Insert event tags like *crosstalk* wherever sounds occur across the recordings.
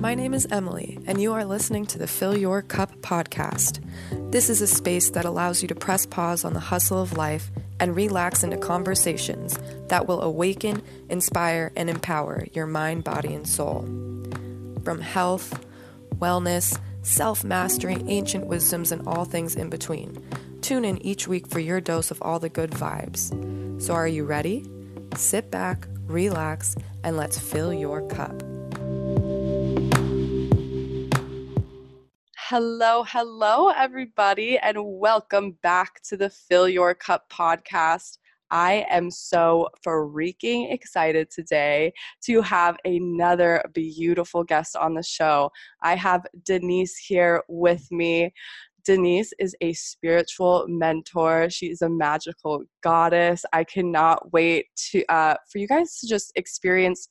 My name is Emily, and you are listening to the Fill Your Cup podcast. This is a space that allows you to press pause on the hustle of life and relax into conversations that will awaken, inspire, and empower your mind, body, and soul. From health, wellness, self mastery, ancient wisdoms, and all things in between. Tune in each week for your dose of all the good vibes. So, are you ready? Sit back, relax, and let's fill your cup. Hello, hello, everybody, and welcome back to the Fill Your Cup podcast. I am so freaking excited today to have another beautiful guest on the show. I have Denise here with me. Denise is a spiritual mentor. She is a magical goddess. I cannot wait to uh, for you guys to just experience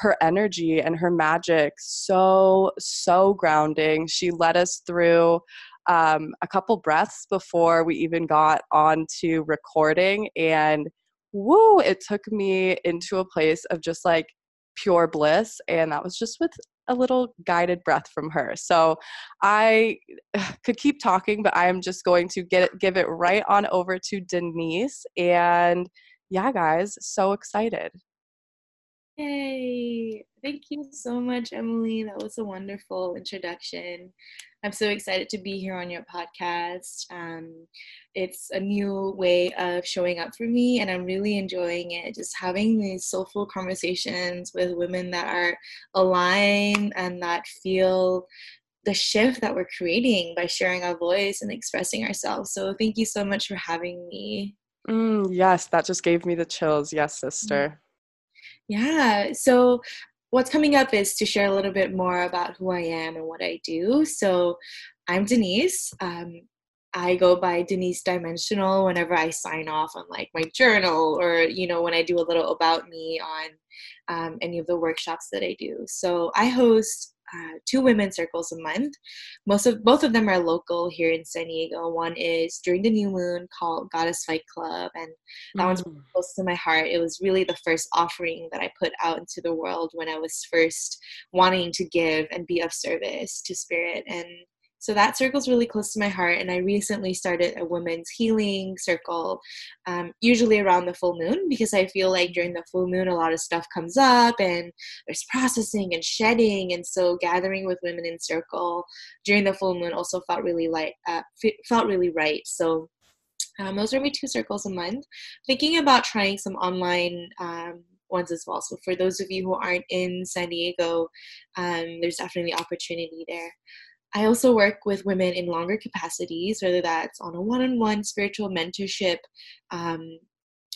her energy and her magic. So so grounding. She led us through um, a couple breaths before we even got on to recording, and woo! It took me into a place of just like pure bliss, and that was just with a little guided breath from her. So I *sighs* could keep talking, but I'm just going to get it, give it right on over to Denise. And yeah, guys, so excited. Yay! Thank you so much, Emily. That was a wonderful introduction. I'm so excited to be here on your podcast. Um, it's a new way of showing up for me, and I'm really enjoying it. Just having these soulful conversations with women that are aligned and that feel the shift that we're creating by sharing our voice and expressing ourselves. So, thank you so much for having me. Mm, yes, that just gave me the chills. Yes, sister. Yeah. So what's coming up is to share a little bit more about who I am and what I do. So I'm Denise. Um, I go by Denise Dimensional whenever I sign off on like my journal or you know when I do a little about me on um, any of the workshops that I do. So I host uh, two women's circles a month. Most of both of them are local here in San Diego. One is during the new moon called Goddess Fight Club, and that mm. one's close to my heart. It was really the first offering that I put out into the world when I was first wanting to give and be of service to spirit and so that circle is really close to my heart. And I recently started a women's healing circle, um, usually around the full moon, because I feel like during the full moon, a lot of stuff comes up and there's processing and shedding. And so gathering with women in circle during the full moon also felt really light, uh, felt really right. So um, those are my two circles a month. Thinking about trying some online um, ones as well. So for those of you who aren't in San Diego, um, there's definitely opportunity there. I also work with women in longer capacities, whether that's on a one on one spiritual mentorship um,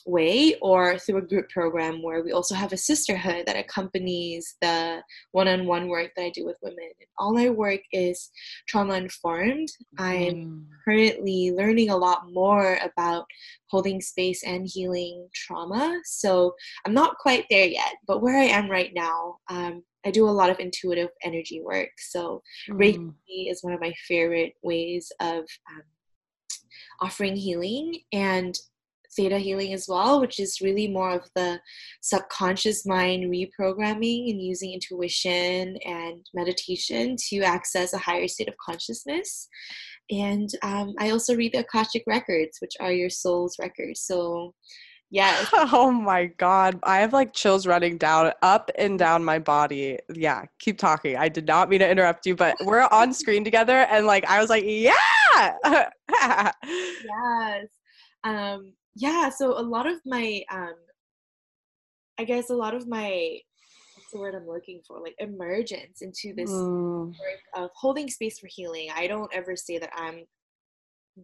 way or through a group program where we also have a sisterhood that accompanies the one on one work that I do with women. All my work is trauma informed. I'm mm. currently learning a lot more about holding space and healing trauma. So I'm not quite there yet, but where I am right now, um, I do a lot of intuitive energy work. So mm. Reiki is one of my favorite ways of um, offering healing and theta healing as well, which is really more of the subconscious mind reprogramming and using intuition and meditation to access a higher state of consciousness. And um, I also read the Akashic records, which are your soul's records. So yeah. *laughs* Oh my God. I have like chills running down, up and down my body. Yeah. Keep talking. I did not mean to interrupt you, but we're on screen together. And like, I was like, yeah. *laughs* yes. Um, yeah. So a lot of my, um, I guess a lot of my, what's the word I'm looking for? Like emergence into this mm. work of holding space for healing. I don't ever say that I'm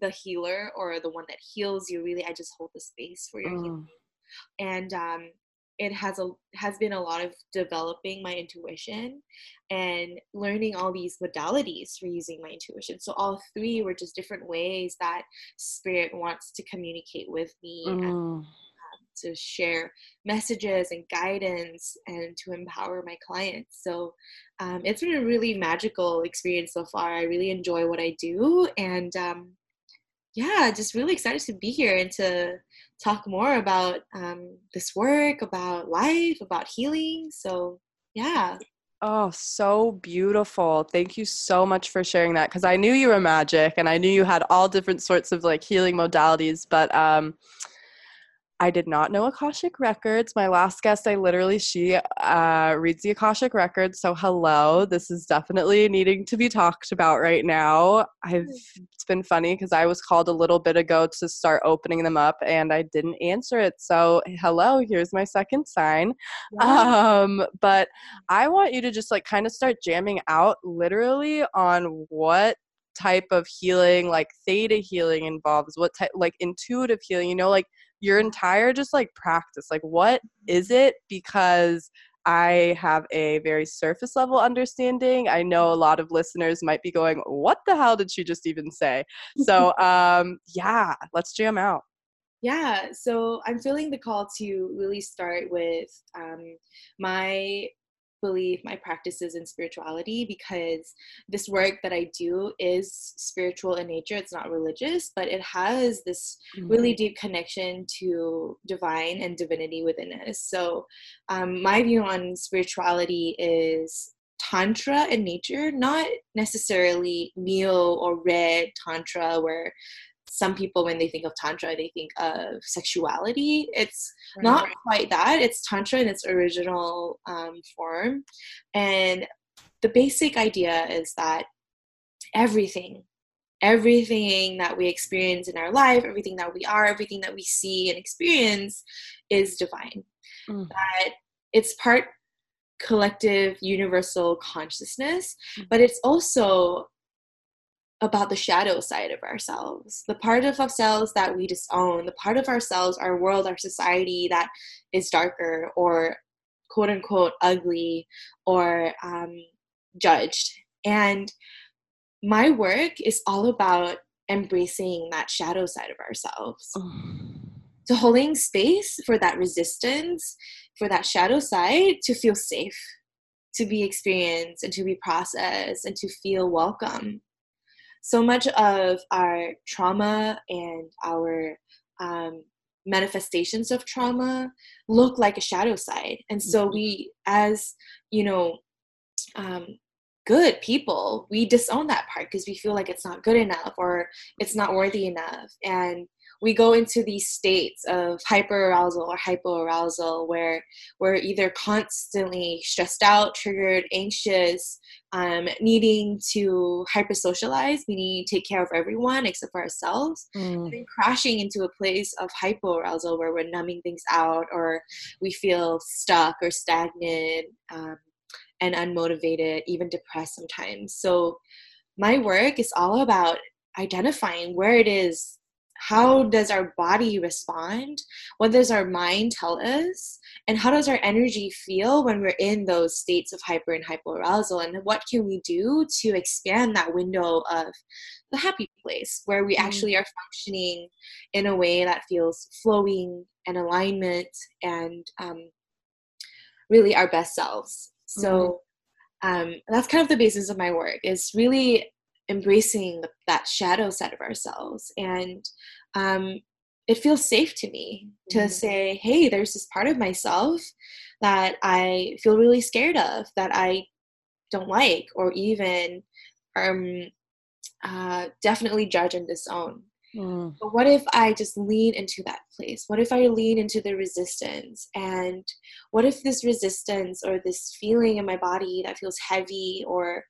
the healer or the one that heals you really i just hold the space for your mm. healing and um, it has a has been a lot of developing my intuition and learning all these modalities for using my intuition so all three were just different ways that spirit wants to communicate with me mm. and, um, to share messages and guidance and to empower my clients so um, it's been a really magical experience so far i really enjoy what i do and um, yeah, just really excited to be here and to talk more about um, this work, about life, about healing. So, yeah. Oh, so beautiful. Thank you so much for sharing that because I knew you were magic and I knew you had all different sorts of like healing modalities, but um I did not know Akashic Records. My last guest, I literally, she uh, reads the Akashic Records. So, hello. This is definitely needing to be talked about right now. I've, it's been funny because I was called a little bit ago to start opening them up and I didn't answer it. So, hello, here's my second sign. Wow. Um, but I want you to just like kind of start jamming out literally on what type of healing like theta healing involves what type like intuitive healing you know like your entire just like practice like what is it because I have a very surface level understanding. I know a lot of listeners might be going, What the hell did she just even say? So, *laughs* um, yeah, let's jam out. Yeah, so I'm feeling the call to really start with um, my belief, my practices in spirituality because this work that I do is spiritual in nature. It's not religious, but it has this really mm-hmm. deep connection to divine and divinity within us. So, um, my view on spirituality is tantra in nature, not necessarily neo or red tantra where some people when they think of tantra they think of sexuality it's right. not quite that it's tantra in its original um, form and the basic idea is that everything everything that we experience in our life everything that we are everything that we see and experience is divine mm. that it's part collective universal consciousness mm. but it's also about the shadow side of ourselves, the part of ourselves that we disown, the part of ourselves, our world, our society that is darker or quote unquote ugly or um, judged. And my work is all about embracing that shadow side of ourselves. Oh. So, holding space for that resistance, for that shadow side to feel safe, to be experienced, and to be processed, and to feel welcome so much of our trauma and our um, manifestations of trauma look like a shadow side and so mm-hmm. we as you know um, good people we disown that part because we feel like it's not good enough or it's not worthy enough and we go into these states of hyperarousal or hypoarousal where we're either constantly stressed out, triggered, anxious, um, needing to hypersocialize, meaning take care of everyone except for ourselves, mm. and then crashing into a place of hypoarousal where we're numbing things out or we feel stuck or stagnant um, and unmotivated, even depressed sometimes. So my work is all about identifying where it is how does our body respond what does our mind tell us and how does our energy feel when we're in those states of hyper and hypoarousal and what can we do to expand that window of the happy place where we mm. actually are functioning in a way that feels flowing and alignment and um, really our best selves so mm-hmm. um, that's kind of the basis of my work is really embracing that shadow side of ourselves and um, it feels safe to me to mm-hmm. say hey there's this part of myself that i feel really scared of that i don't like or even um, uh, definitely judge and disown Mm. But what if I just lean into that place? What if I lean into the resistance? And what if this resistance or this feeling in my body that feels heavy or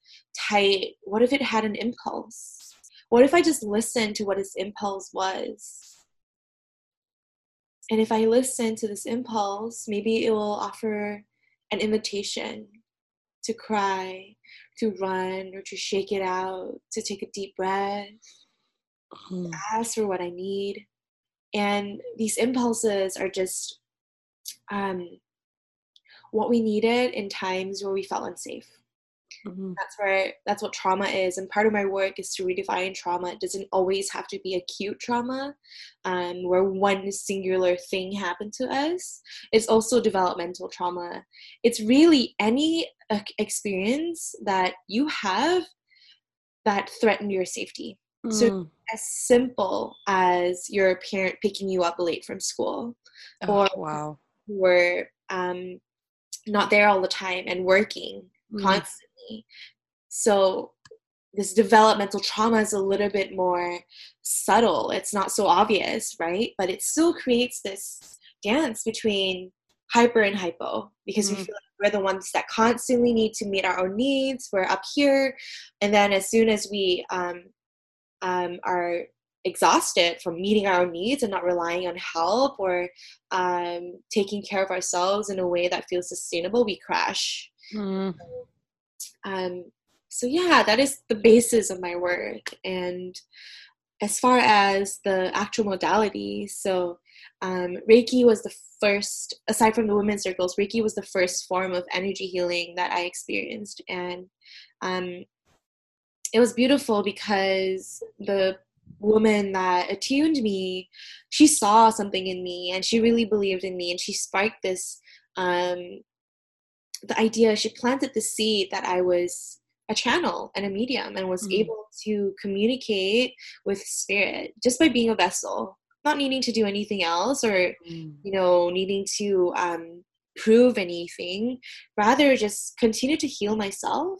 tight, what if it had an impulse? What if I just listened to what its impulse was? And if I listen to this impulse, maybe it will offer an invitation to cry, to run, or to shake it out, to take a deep breath mm. ask for what I need. And these impulses are just um, what we needed in times where we felt unsafe. Mm-hmm. That's where that's what trauma is, and part of my work is to redefine trauma. It doesn't always have to be acute trauma, um, where one singular thing happened to us. It's also developmental trauma. It's really any experience that you have that threatened your safety. Mm. So as simple as your parent picking you up late from school, oh, or wow, were um, not there all the time and working mm. constantly. So this developmental trauma is a little bit more subtle. It's not so obvious, right? But it still creates this dance between hyper and hypo because mm we feel like we're the ones that constantly need to meet our own needs. We're up here. And then as soon as we um, um, are exhausted from meeting our own needs and not relying on help or um, taking care of ourselves in a way that feels sustainable, we crash. Mm. Um, so yeah, that is the basis of my work. And as far as the actual modality, so um, Reiki was the first, aside from the women's circles, Reiki was the first form of energy healing that I experienced, and um, it was beautiful because the woman that attuned me, she saw something in me, and she really believed in me, and she sparked this. Um, the idea she planted the seed that I was a channel and a medium and was mm. able to communicate with spirit just by being a vessel not needing to do anything else or mm. you know needing to um, prove anything rather just continue to heal myself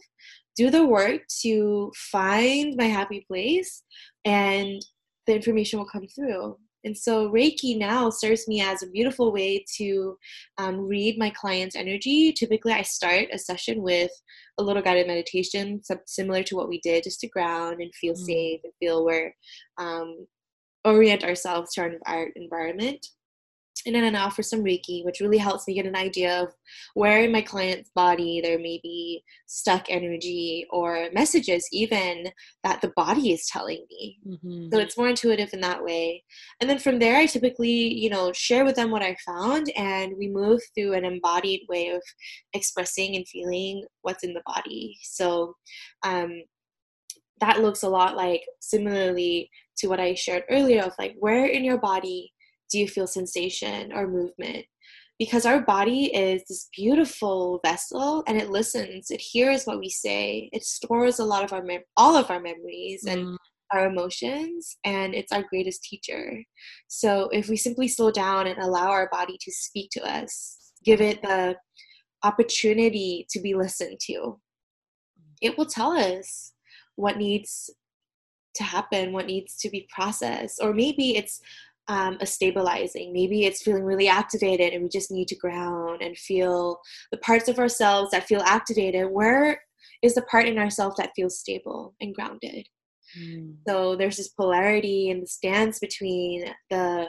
do the work to find my happy place and the information will come through and so Reiki now serves me as a beautiful way to um, read my client's energy. Typically, I start a session with a little guided meditation, similar to what we did, just to ground and feel mm. safe and feel where um, orient ourselves to our environment. And then I offer some Reiki, which really helps me get an idea of where in my client's body there may be stuck energy or messages, even that the body is telling me. Mm-hmm. So it's more intuitive in that way. And then from there, I typically, you know, share with them what I found, and we move through an embodied way of expressing and feeling what's in the body. So um, that looks a lot like similarly to what I shared earlier of like where in your body do you feel sensation or movement? Because our body is this beautiful vessel and it listens, it hears what we say, it stores a lot of our mem- all of our memories and mm. our emotions, and it's our greatest teacher. So if we simply slow down and allow our body to speak to us, give it the opportunity to be listened to, it will tell us what needs to happen, what needs to be processed, or maybe it's um, a stabilizing. Maybe it's feeling really activated and we just need to ground and feel the parts of ourselves that feel activated. Where is the part in ourselves that feels stable and grounded? Mm. So there's this polarity and the stance between the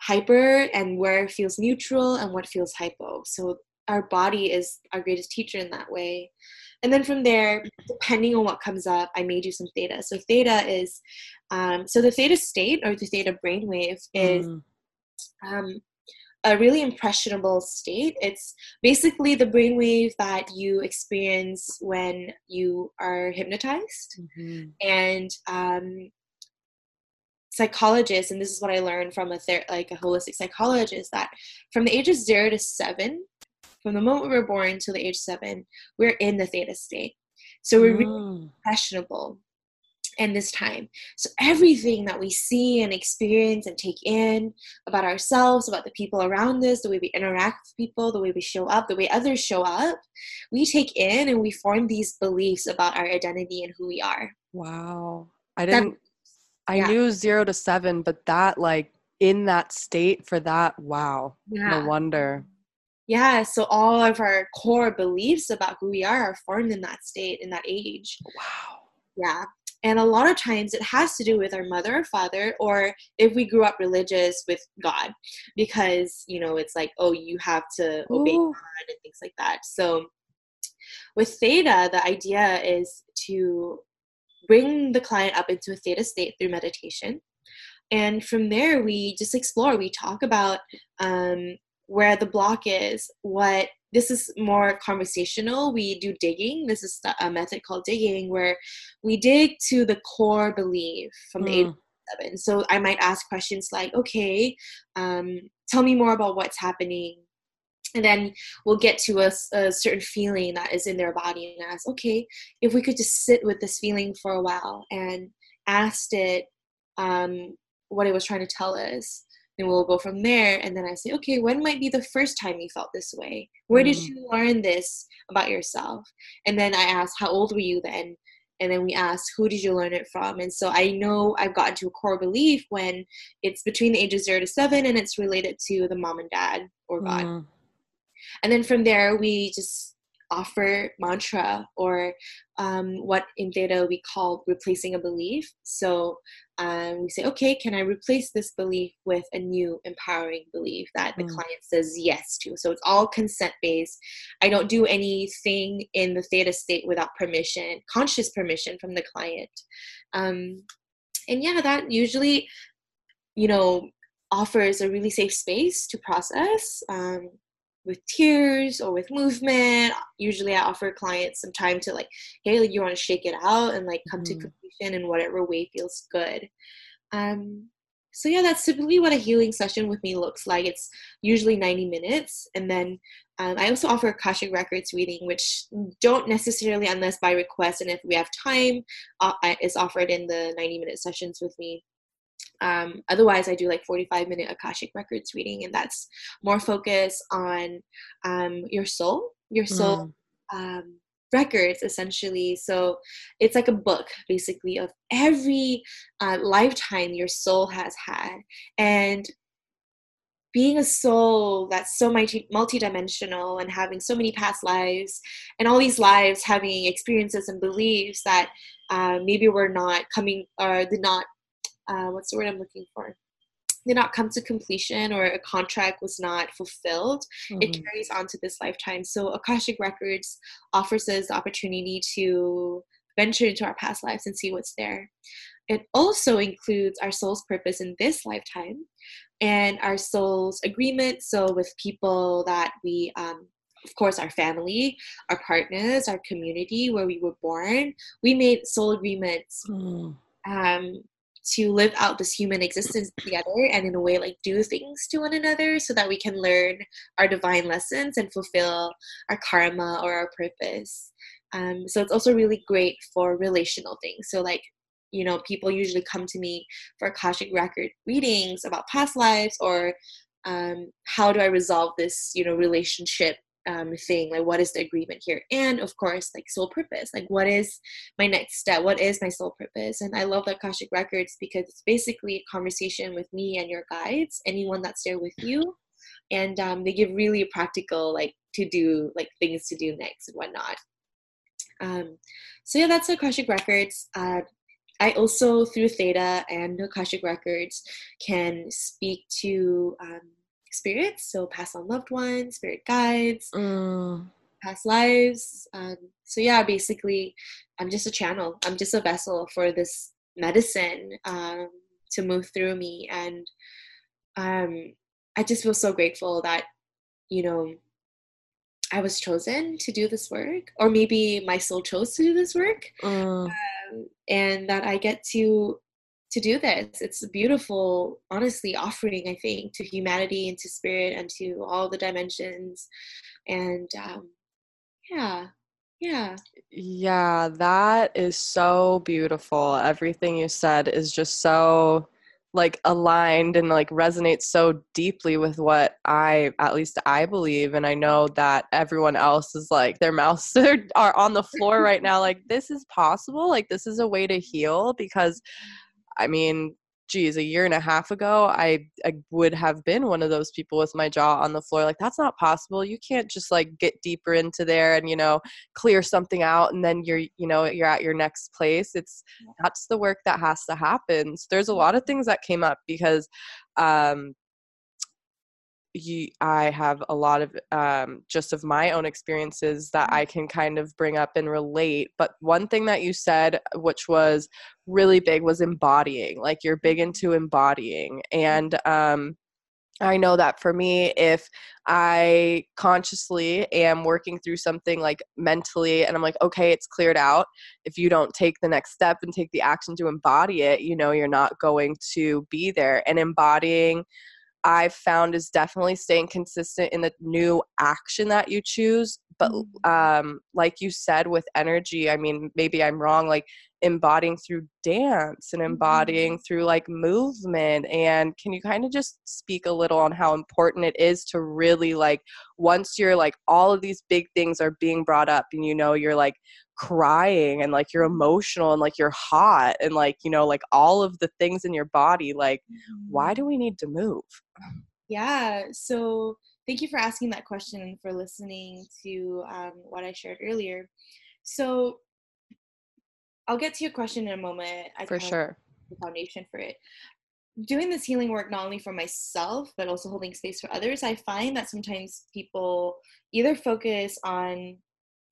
hyper and where it feels neutral and what feels hypo. So our body is our greatest teacher in that way. And then from there, depending on what comes up, I may do some theta. So theta is, um, so the theta state or the theta brainwave is mm. um, a really impressionable state. It's basically the brainwave that you experience when you are hypnotized. Mm-hmm. And um, psychologists, and this is what I learned from a ther- like a holistic psychologist, is that from the ages zero to seven, from the moment we were born till the age seven, we're in the theta state. So we're really mm. impressionable in this time. So everything that we see and experience and take in about ourselves, about the people around us, the way we interact with people, the way we show up, the way others show up, we take in and we form these beliefs about our identity and who we are. Wow. I didn't I yeah. knew 0 to 7, but that like in that state for that, wow. Yeah. No wonder yeah so all of our core beliefs about who we are are formed in that state in that age. Wow. Yeah. And a lot of times it has to do with our mother or father or if we grew up religious with god because you know it's like oh you have to obey Ooh. god and things like that. So with theta the idea is to bring the client up into a theta state through meditation. And from there we just explore we talk about um, where the block is what this is more conversational. We do digging. This is a method called digging where we dig to the core belief from the mm. age of seven. So i might ask questions like okay um, tell me more about what's happening. And then we'll get to a, a, certain feeling that is in their body and ask okay if we could just sit with this feeling for a while and asked it um, what it was trying to tell us then we'll go from there. And then i say okay when might be the first time you felt this way? Where mm-hmm. did you learn this about yourself? And then i ask how old were you then? And then we ask who did you learn it from? And so i know i've gotten to a core belief when it's between the ages 0 to 7 and it's related to the mom and dad or god. Mm. and then from there we just offer mantra or um, what in theta we call replacing a belief. So um, we say, okay, can I replace this belief with a new empowering belief that the mm. client says yes to? So it's all consent based. I don't do anything in the theta state without permission, conscious permission from the client. Um, and yeah, that usually, you know, offers a really safe space to process. Um, with tears or with movement. Usually I offer clients some time to like, hey, like you want to shake it out and like come mm. to completion in whatever way feels good. Um, so yeah, that's typically what a healing session with me looks like. It's usually 90 minutes. And then um, I also offer Akashic Records reading, which don't necessarily, unless by request and if we have time, uh, is offered in the 90 minute sessions with me. Um, otherwise, I do like 45 minute Akashic Records reading, and that's more focus on um, your soul, your soul mm. um, records essentially. So it's like a book basically of every uh, lifetime your soul has had. And being a soul that's so multi multidimensional and having so many past lives and all these lives having experiences and beliefs that uh, maybe we're not coming or did not uh, what's the word I'm looking for? Did not come to completion or a contract was not fulfilled, mm-hmm. it carries on to this lifetime. So Akashic Records offers us the opportunity to venture into our past lives and see what's there. It also includes our soul's purpose in this lifetime and our soul's agreement. So, with people that we, um, of course, our family, our partners, our community where we were born, we made soul agreements. Mm. Um, to live out this human existence together and in a way like do things to one another so that we can learn our divine lessons and fulfill our karma or our purpose. Um, so it's also really great for relational things. So like you know people usually come to me for akashic record readings about past lives or um, how do i resolve this you know relationship um, thing like what is the agreement here? And of course like soul purpose like what is my next step? What is my soul purpose? And i love the akashic records because it's basically a conversation with me and your guides anyone that's there with you. And um, they give really practical like to do like things to do next and whatnot. Um, so yeah that's akashic records. Uh, I also through Theta and Akashic Records can speak to um, spirits, so passed on loved ones, spirit guides, mm. past lives. Um, so yeah, basically, I'm just a channel. I'm just a vessel for this medicine um, to move through me, and um, I just feel so grateful that you know I was chosen to do this work, or maybe my soul chose to do this work, mm. um, and that I get to to do this. It's a beautiful, honestly, offering, I think, to humanity and to spirit and to all the dimensions. And um, yeah, yeah. Yeah, that is so beautiful. Everything you said is just so like aligned and like resonates so deeply with what I at least I believe and I know that everyone else is like their *laughs* mouths are on the floor right now like this is possible like this is a way to heal because I mean, geez, a year and a half ago, I, I would have been one of those people with my jaw on the floor. Like, that's not possible. You can't just like get deeper into there and, you know, clear something out and then you're, you know, you're at your next place. It's that's the work that has to happen. So there's a lot of things that came up because um, you, I have a lot of um, just of my own experiences that I can kind of bring up and relate. But one thing that you said, which was really big, was embodying. Like you're big into embodying. And um, I know that for me, if I consciously am working through something like mentally and I'm like, okay, it's cleared out, if you don't take the next step and take the action to embody it, you know, you're not going to be there. And embodying, I've found is definitely staying consistent in the new action that you choose, but Mm. um like you said with energy i mean maybe i'm wrong like embodying through dance and embodying through like movement and can you kind of just speak a little on how important it is to really like once you're like all of these big things are being brought up and you know you're like crying and like you're emotional and like you're hot and like you know like all of the things in your body like why do we need to move? Yeah, so thank you for asking that question and for listening to um, what I shared earlier. So I'll get to your question in a moment. I for sure the foundation for it. Doing this healing work not only for myself but also holding space for others, I find that sometimes people either focus on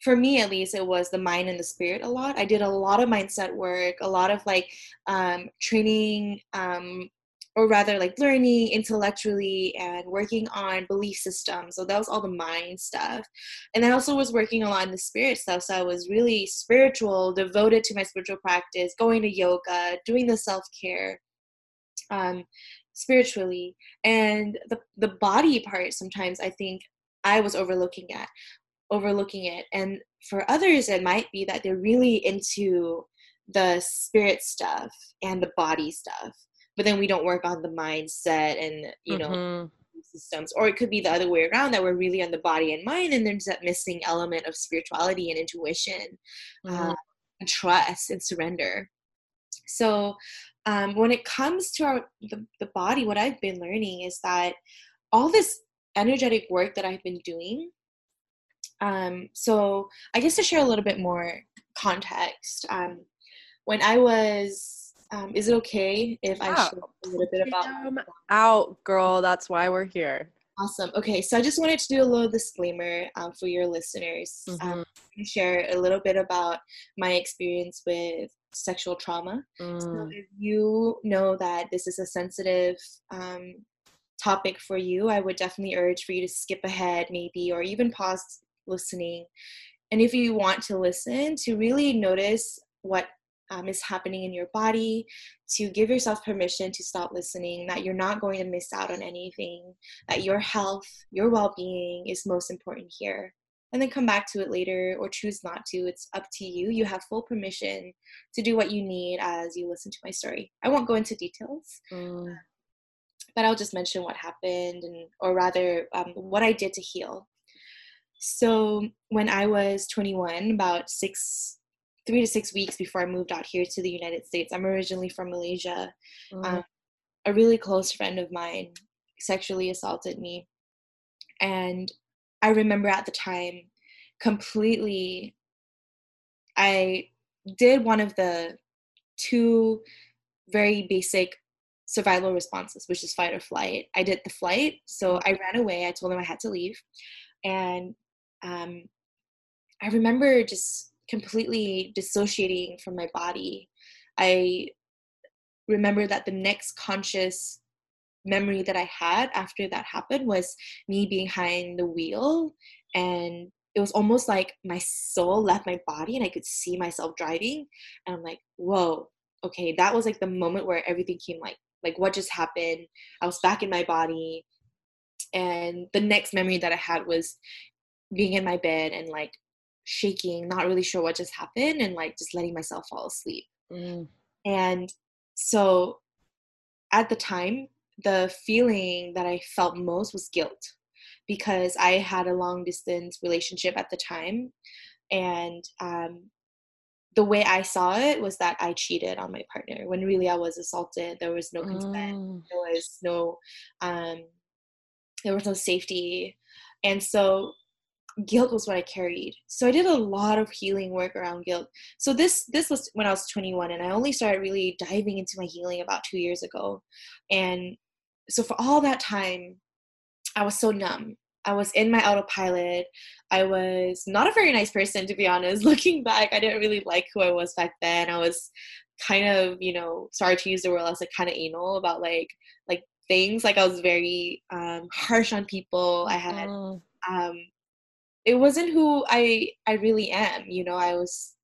for me at least it was the mind and the spirit a lot i did a lot of mindset work a lot of like um, training um, or rather like learning intellectually and working on belief systems. So that was all the mind stuff. And i also was working a lot in the spirit stuff. So i was really spiritual devoted to my spiritual practice going to yoga doing the self-care um, spiritually. And the the body part sometimes i think i was overlooking at overlooking it. And for others it might be that they're really into the spirit stuff and the body stuff but then we don't work on the mindset and you know Mhm. systems or it could be the other way around that we're really on the body and mind and there's that missing element of spirituality and intuition Mhm. uh, and trust and surrender so um, when it comes to our the, the body what i've been learning is that all this energetic work that i've been doing um, so i guess to share a little bit more context um, when i was um, is it okay if i Yeah. share a little bit about Freedom out girl that's why we're here Awesome. Okay, so I just wanted to do a little disclaimer um, for your listeners. Um, Mhm. I'm gonna share a little bit about my experience with sexual trauma. So Mm. if you know that this is a sensitive um, topic for you, I would definitely urge for you to skip ahead, maybe, or even pause listening. And if you want to listen, to really notice what um, is happening in your body, to give yourself permission to stop listening, that you're not going to miss out on anything, that your health, your well being is most important here. And then come back to it later or choose not to. It's up to you. You have full permission to do what you need as you listen to my story. I won't go into details, Mm. but I'll just mention what happened and, or rather, um, what I did to heal. So when I was 21, about six, three to six weeks before I moved out here to the United States, I'm originally from Malaysia. Mm. Um, a really close friend of mine sexually assaulted me, and I remember at the time completely. I did one of the two very basic survival responses, which is fight or flight. I did the flight, so I ran away. I told them I had to leave, and um, I remember just completely dissociating from my body. I remember that the next conscious memory that I had after that happened was me being behind the wheel, and it was almost like my soul left my body and I could see myself driving. And I'm like, whoa, okay, that was like the moment where everything came like, like what just happened? I was back in my body. And the next memory that I had was being in my bed and like shaking, not really sure what just happened, and like just letting myself fall asleep. Mm. And so at the time, the feeling that I felt most was guilt because I had a long distance relationship at the time. And um, the way I saw it was that I cheated on my partner when really I was assaulted. There was no consent, Mm. there was no, um, there was no safety. And so guilt was what I carried. So I did a lot of healing work around guilt. So this this was when I was 21 and I only started really diving into my healing about 2 years ago. And so for all that time I was so numb. I was in my autopilot. I was not a very nice person to be honest. *laughs* Looking back, I didn't really like who I was back then. I was kind of, you know, sorry to use the word, I was like kind of anal about like like things. Like I was very um harsh on people. I had Mm. um it wasn't who i i really am you know i was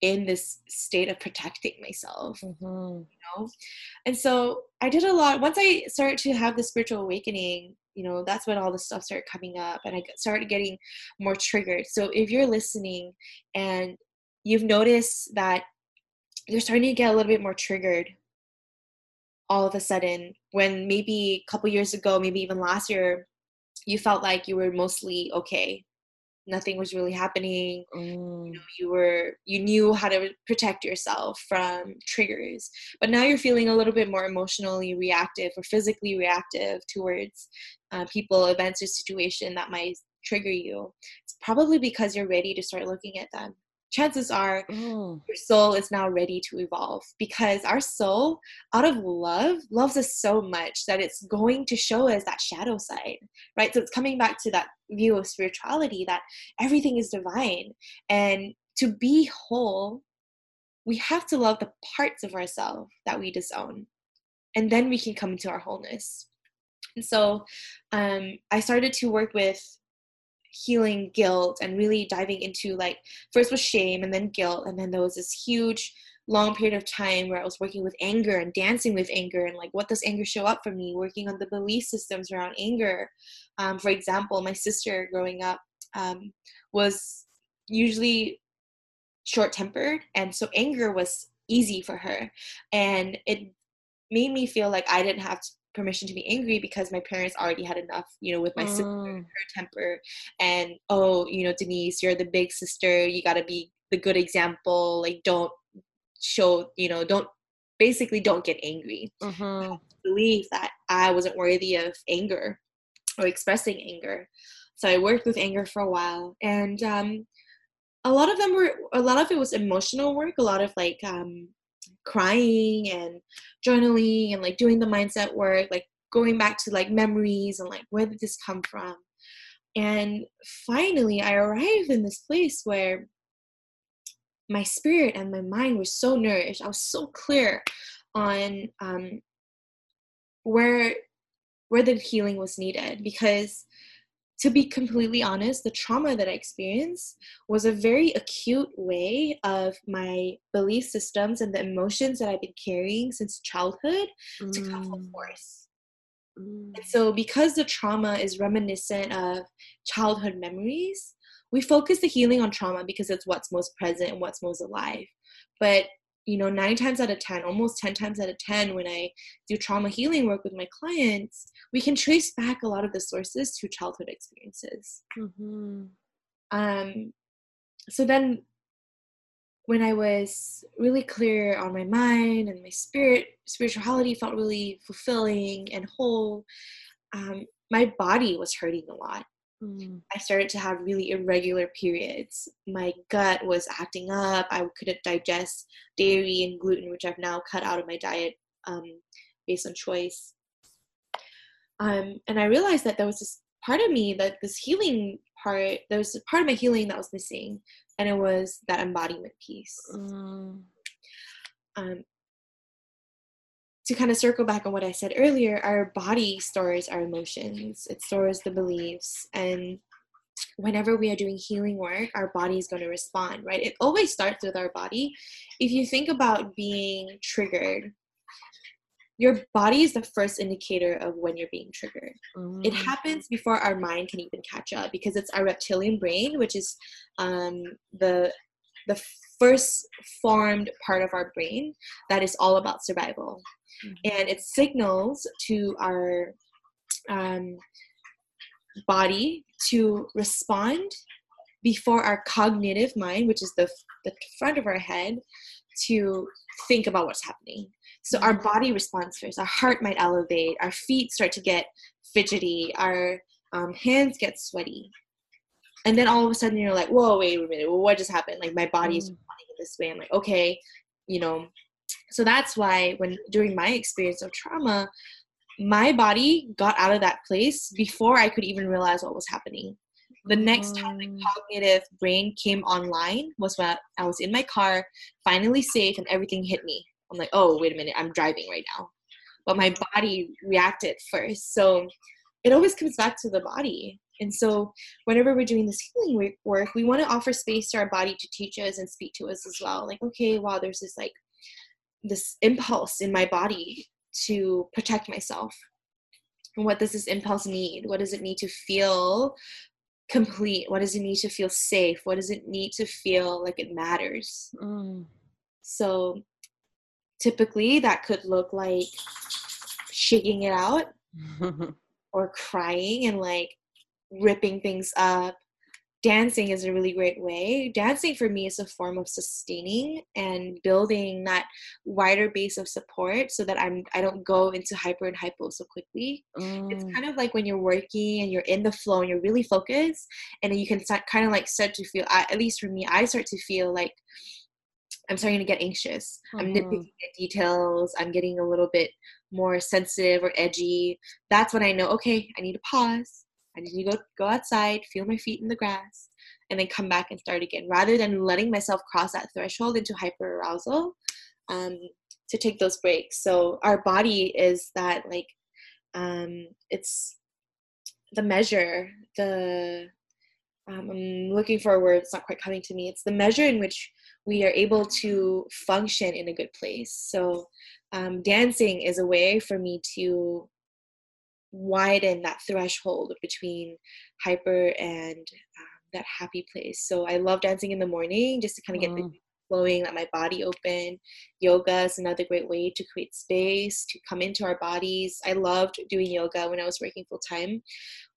in this state of protecting myself you Mhm. know? And so i did a lot once i started to have the spiritual awakening you know that's when all the stuff started coming up and i started getting more triggered. So if you're listening and you've noticed that you're starting to get a little bit more triggered all of a sudden when maybe a couple years ago maybe even last year you felt like you were mostly okay nothing was really happening. Mm. you, know, you were you knew how to protect yourself from triggers but now you're feeling a little bit more emotionally reactive or physically reactive towards uh, people events or situation that might trigger you. It's probably because you're ready to start looking at them chances are oh. your soul is now ready to evolve because our soul out of love loves us so much that it's going to show us that shadow side right? So it's coming back to that view of spirituality that everything is divine. And to be whole we have to love the parts of ourselves that we disown and then we can come into our wholeness. And so um, i started to work with healing guilt and really diving into like first was shame and then guilt and then there was this huge long period of time where I was working with anger and dancing with anger and like what does anger show up for me? Working on the belief systems around anger. Um, for example my sister growing up um, was usually short tempered and so anger was easy for her. And it made me feel like I didn't have permission to be angry because my parents already had enough, you know, with my sister, oh. her temper, and oh, you know, Denise, you're the big sister, you gotta be the good example, like don't show, you know, don't basically don't get angry. Mm-hmm. Believe that I wasn't worthy of anger or expressing anger. So I worked with anger for a while, and um, a lot of them were a lot of it was emotional work, a lot of like um, crying and journaling and like doing the mindset work, like going back to like memories and like where did this come from? And finally, I arrived in this place where my spirit and my mind were so nourished. I was so clear on um, where where the healing was needed because to be completely honest, the trauma that I experienced was a very acute way of my belief systems and the emotions that I've been carrying since childhood mm. to come full mm. force. Mm. And so, because the trauma is reminiscent of childhood memories, we focus the healing on trauma because it's what's most present and what's most alive. But you know, nine times out of 10, almost 10 times out of 10, when I do trauma healing work with my clients, we can trace back a lot of the sources to childhood experiences. Mm-hmm. Um, so then, when I was really clear on my mind and my spirit, spirituality felt really fulfilling and whole, um, my body was hurting a lot. Mm. I started to have really irregular periods. My gut was acting up. I couldn't digest dairy and gluten, which I've now cut out of my diet um, based on choice. Um, and I realized that there was this part of me that this healing part, there was a part of my healing that was missing, and it was that embodiment piece. Mm. Um, to kind of circle back on what I said earlier, our body stores our emotions, it stores the beliefs. And whenever we are doing healing work, our body is going to respond, right? It always starts with our body. If you think about being triggered, your body is the first indicator of when you're being triggered. Mm. It happens before our mind can even catch up because it's our reptilian brain, which is um, the the first formed part of our brain that is all about survival. Mm-hmm. and it signals to our um, body to respond before our cognitive mind which is the, the front of our head to think about what's happening. So our mm-hmm. body responds first. Our heart might elevate. Our feet start to get fidgety. Our um, hands get sweaty. And then all of a sudden you're like whoa wait a minute. What just happened? Like my body is responding in this way. I'm like okay you know. So that's why when during my experience of trauma my body got out of that place before i could even realize what was happening. The next time my mm. cognitive brain came online was when i was in my car finally safe and everything hit me. I'm like oh wait a minute i'm driving right now. But my body reacted first. So it always comes back to the body and so, whenever we're doing this healing work, we want to offer space to our body to teach us and speak to us as well. Like, okay, wow, there's this like this impulse in my body to protect myself. what does this impulse need? What does it need to feel complete? What does it need to feel safe? What does it need to feel like it matters? Mm. So typically that could look like shaking it out *laughs* or crying and like ripping things up dancing is a really great way. Dancing for me is a form of sustaining and building that wider base of support so that I'm I don't go into hyper and hypo so quickly. Mm. It's kind of like when you're working and you're in the flow and you're really focused and then you can start kind of like start to feel at least for me I start to feel like I'm starting to get anxious. Mm-hmm. I'm nitpicking at details. I'm getting a little bit more sensitive or edgy. That's when I know, okay, I need to pause. I need to go go outside, feel my feet in the grass, and then come back and start again. Rather than letting myself cross that threshold into hyperarousal, um, to take those breaks. So our body is that like um, it's the measure, the um, I'm looking for a word. It's not quite coming to me. It's the measure in which we are able to function in a good place. So um, dancing is a way for me to widen that threshold between hyper and um, that happy place. So I love dancing in the morning just to kind of get mm. the flowing, let my body open. Yoga is another great way to create space, to come into our bodies. I loved doing yoga when I was working full time.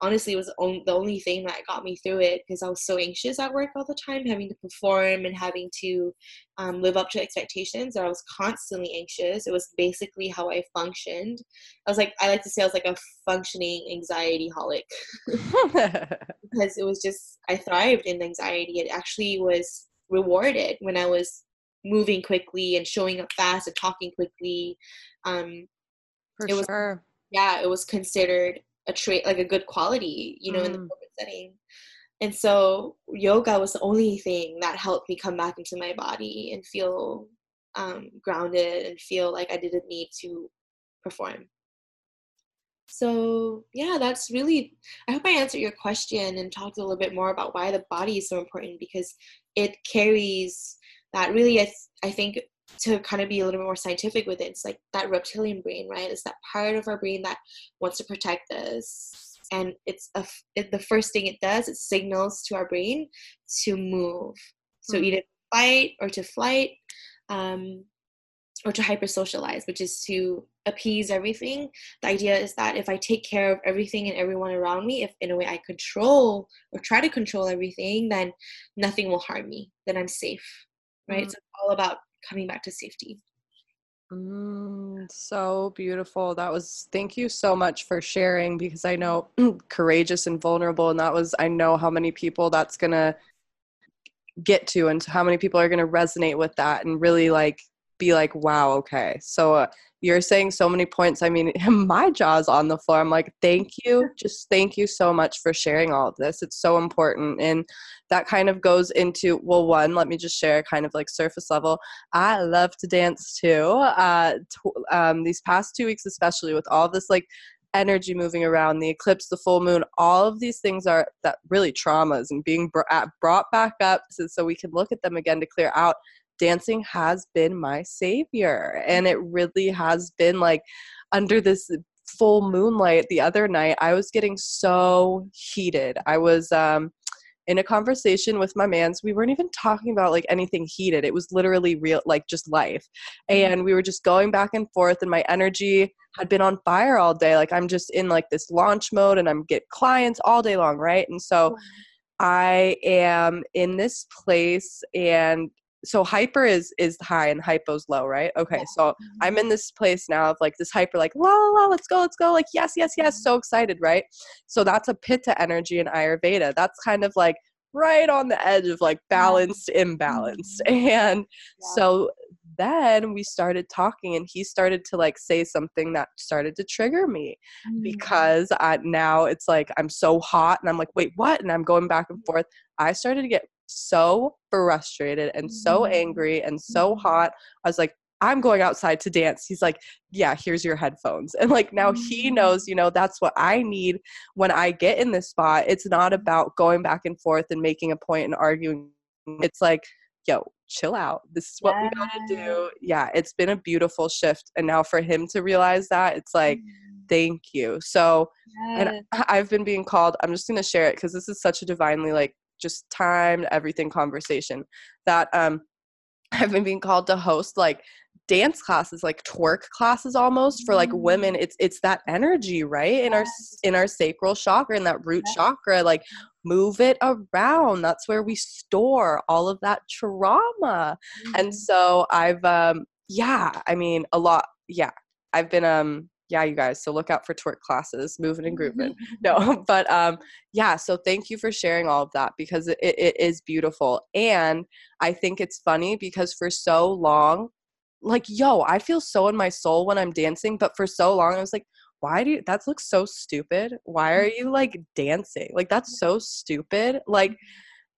Honestly, it was the only thing that got me through it because I was so anxious at work all the time, having to perform and having to um, live up to expectations. I was constantly anxious. It was basically how I functioned. I was like, I like to say I was like a functioning anxiety holic *laughs* *laughs* because it was just, I thrived in anxiety. It actually was rewarded when I was moving quickly and showing up fast and talking quickly. Um, For it was, sure. Yeah, it was considered a trait, like a good quality, you know, mm. in the mm. corporate setting. And so yoga was the only thing that helped me come back into my body and feel um, grounded and feel like I didn't need to perform. So yeah, that's really. I hope I answered your question and talked a little bit more about why the body is so important because it carries that really. I, th- I think to kind of be a little bit more scientific with it, it's like that reptilian brain, right? It's that part of our brain that wants to protect us, and it's a, it, the first thing it does. It signals to our brain to move. So mm-hmm. either fight or to flight. Um, or to hyper socialize, which is to appease everything. The idea is that if I take care of everything and everyone around me, if in a way I control or try to control everything, then nothing will harm me. Then I'm safe, right? Mm. So it's all about coming back to safety. Mm, so beautiful. That was, thank you so much for sharing because I know *clears throat* courageous and vulnerable. And that was, I know how many people that's going to get to and how many people are going to resonate with that and really like be like, wow, okay. So uh, you're saying so many points. I mean, *laughs* my jaw's on the floor. I'm like, thank you. Just thank you so much for sharing all of this. It's so important. And that kind of goes into, well, one, let me just share kind of like surface level. I love to dance too. Uh, t- um, these past two weeks, especially with all this like energy moving around, the eclipse, the full moon, all of these things are that really traumas and being brought back up so, so we can look at them again to clear out dancing has been my savior. And it really has been like under this full moonlight the other night, I was getting so heated. I was, um, in a conversation with my mans we weren't even talking about like anything heated it was literally real like just life mm-hmm. and we were just going back and forth and my energy had been on fire all day like i'm just in like this launch mode and i'm get clients all day long right and so i am in this place and so hyper is is high and hypo's low right okay so i'm mm-hmm. in this place now of like this hyper like la la la let's go let's go like yes yes yes mm-hmm. so excited right so that's a pitta energy in ayurveda that's kind of like right on the edge of like balanced imbalanced mm-hmm. and yeah. so then we started talking and he started to like say something that started to trigger me mm-hmm. because I, now it's like i'm so hot and i'm like wait what and i'm going back and forth i started to get so frustrated and so mm-hmm. angry and so mm-hmm. hot. I was like, I'm going outside to dance. He's like, Yeah, here's your headphones. And like now he mm-hmm. knows, you know, that's what I need when I get in this spot. It's not about going back and forth and making a point and arguing. It's like, yo, chill out. This is what yeah. we gotta do. Yeah, it's been a beautiful shift. And now for him to realize that, it's like, thank you. So, Yes. and I've been being called, I'm just to share it because this is such a divinely like just timed everything conversation that um *laughs* I've been being called to host like dance classes like twerk classes almost for like women. It's it's that energy right? In our in our sacral chakra and that root Yes. chakra like move it around. That's where we store all of that trauma. And Mhm. so i've um yeah i mean a lot yeah. I've been um yeah you guys so look out for twerk classes moving and grooving *laughs* no *laughs* but um yeah so thank you for sharing all of that because it, it is beautiful. And i think it's funny because for so long like yo i feel so in my soul when i'm dancing but for so long i was like why do you that looks so stupid. Why are you like dancing? Like that's so stupid. Like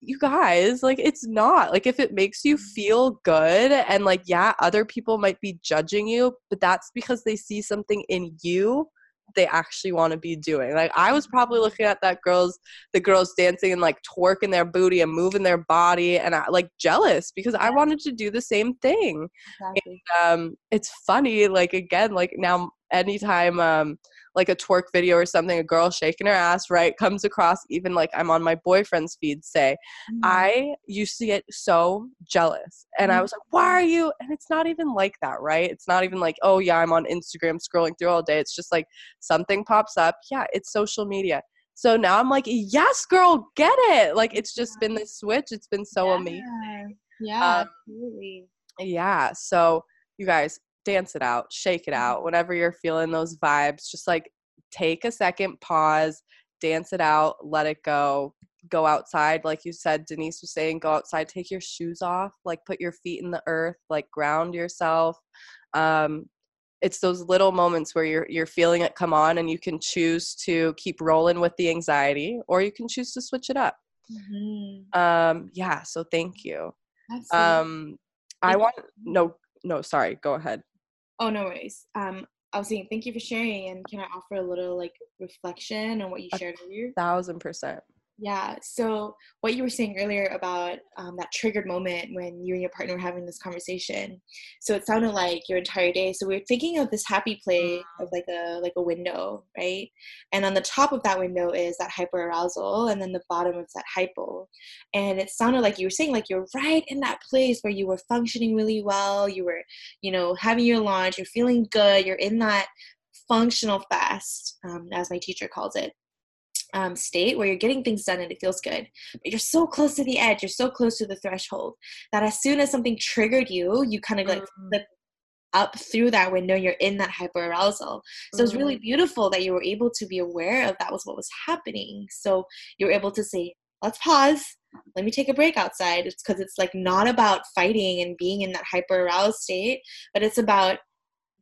you guys like it's not like if it makes you feel good and like yeah other people might be judging you but that's because they see something in you they actually want to be doing. Like i was probably looking at that girls the girls dancing and like twerking their booty and moving their body and I like jealous because i wanted to do the same thing. Exactly. um it's funny like again like now anytime um like a twerk video or something a girl shaking her ass right comes across even like i'm on my boyfriend's feed say Mhm. i used to get so jealous. And i Mhm. was like why are you? And it's not even like that right? It's not even like oh yeah i'm on instagram scrolling through all day. It's just like something pops up. Yeah it's social media. So now i'm like yes girl get it. Like it's just been this switch. It's been so amazing. Yeah. Yeah, Um, absolutely. yeah so you guys dance it out shake it out whenever you're feeling those vibes just like take a second pause dance it out let it go go outside like you said denise was saying go outside take your shoes off like put your feet in the earth like ground yourself um it's those little moments where you're you're feeling it come on and you can choose to keep rolling with the anxiety or you can choose to switch it up Mhm. um yeah so thank you Absolutely. um i want no no sorry go ahead Oh, no worries. Um, I was saying thank you for sharing, and can I offer a little like reflection on what you A shared earlier? thousand percent Yeah. So what you were saying earlier about um, that triggered moment when you and your partner were having this conversation. So it sounded like your entire day. So we are thinking of this happy play of like a like a window, right? And on the top of that window is that hyperarousal, and then the bottom is that hypo. And it sounded like you were saying like you're right in that place where you were functioning really well. You were, you know, having your lunch. You're feeling good. You're in that functional fast, um, as my teacher calls it um, state where you're getting things done and it feels good. But you're so close to the edge, you're so close to the threshold that as soon as something triggered you, you kind of like Mm. flip up through that window, you're in that hyperarousal. So it's really beautiful that you were able to be aware of that was what was happening. So you were able to say, let's pause. Let me take a break outside. It's because it's like not about fighting and being in that hyper aroused state, but it's about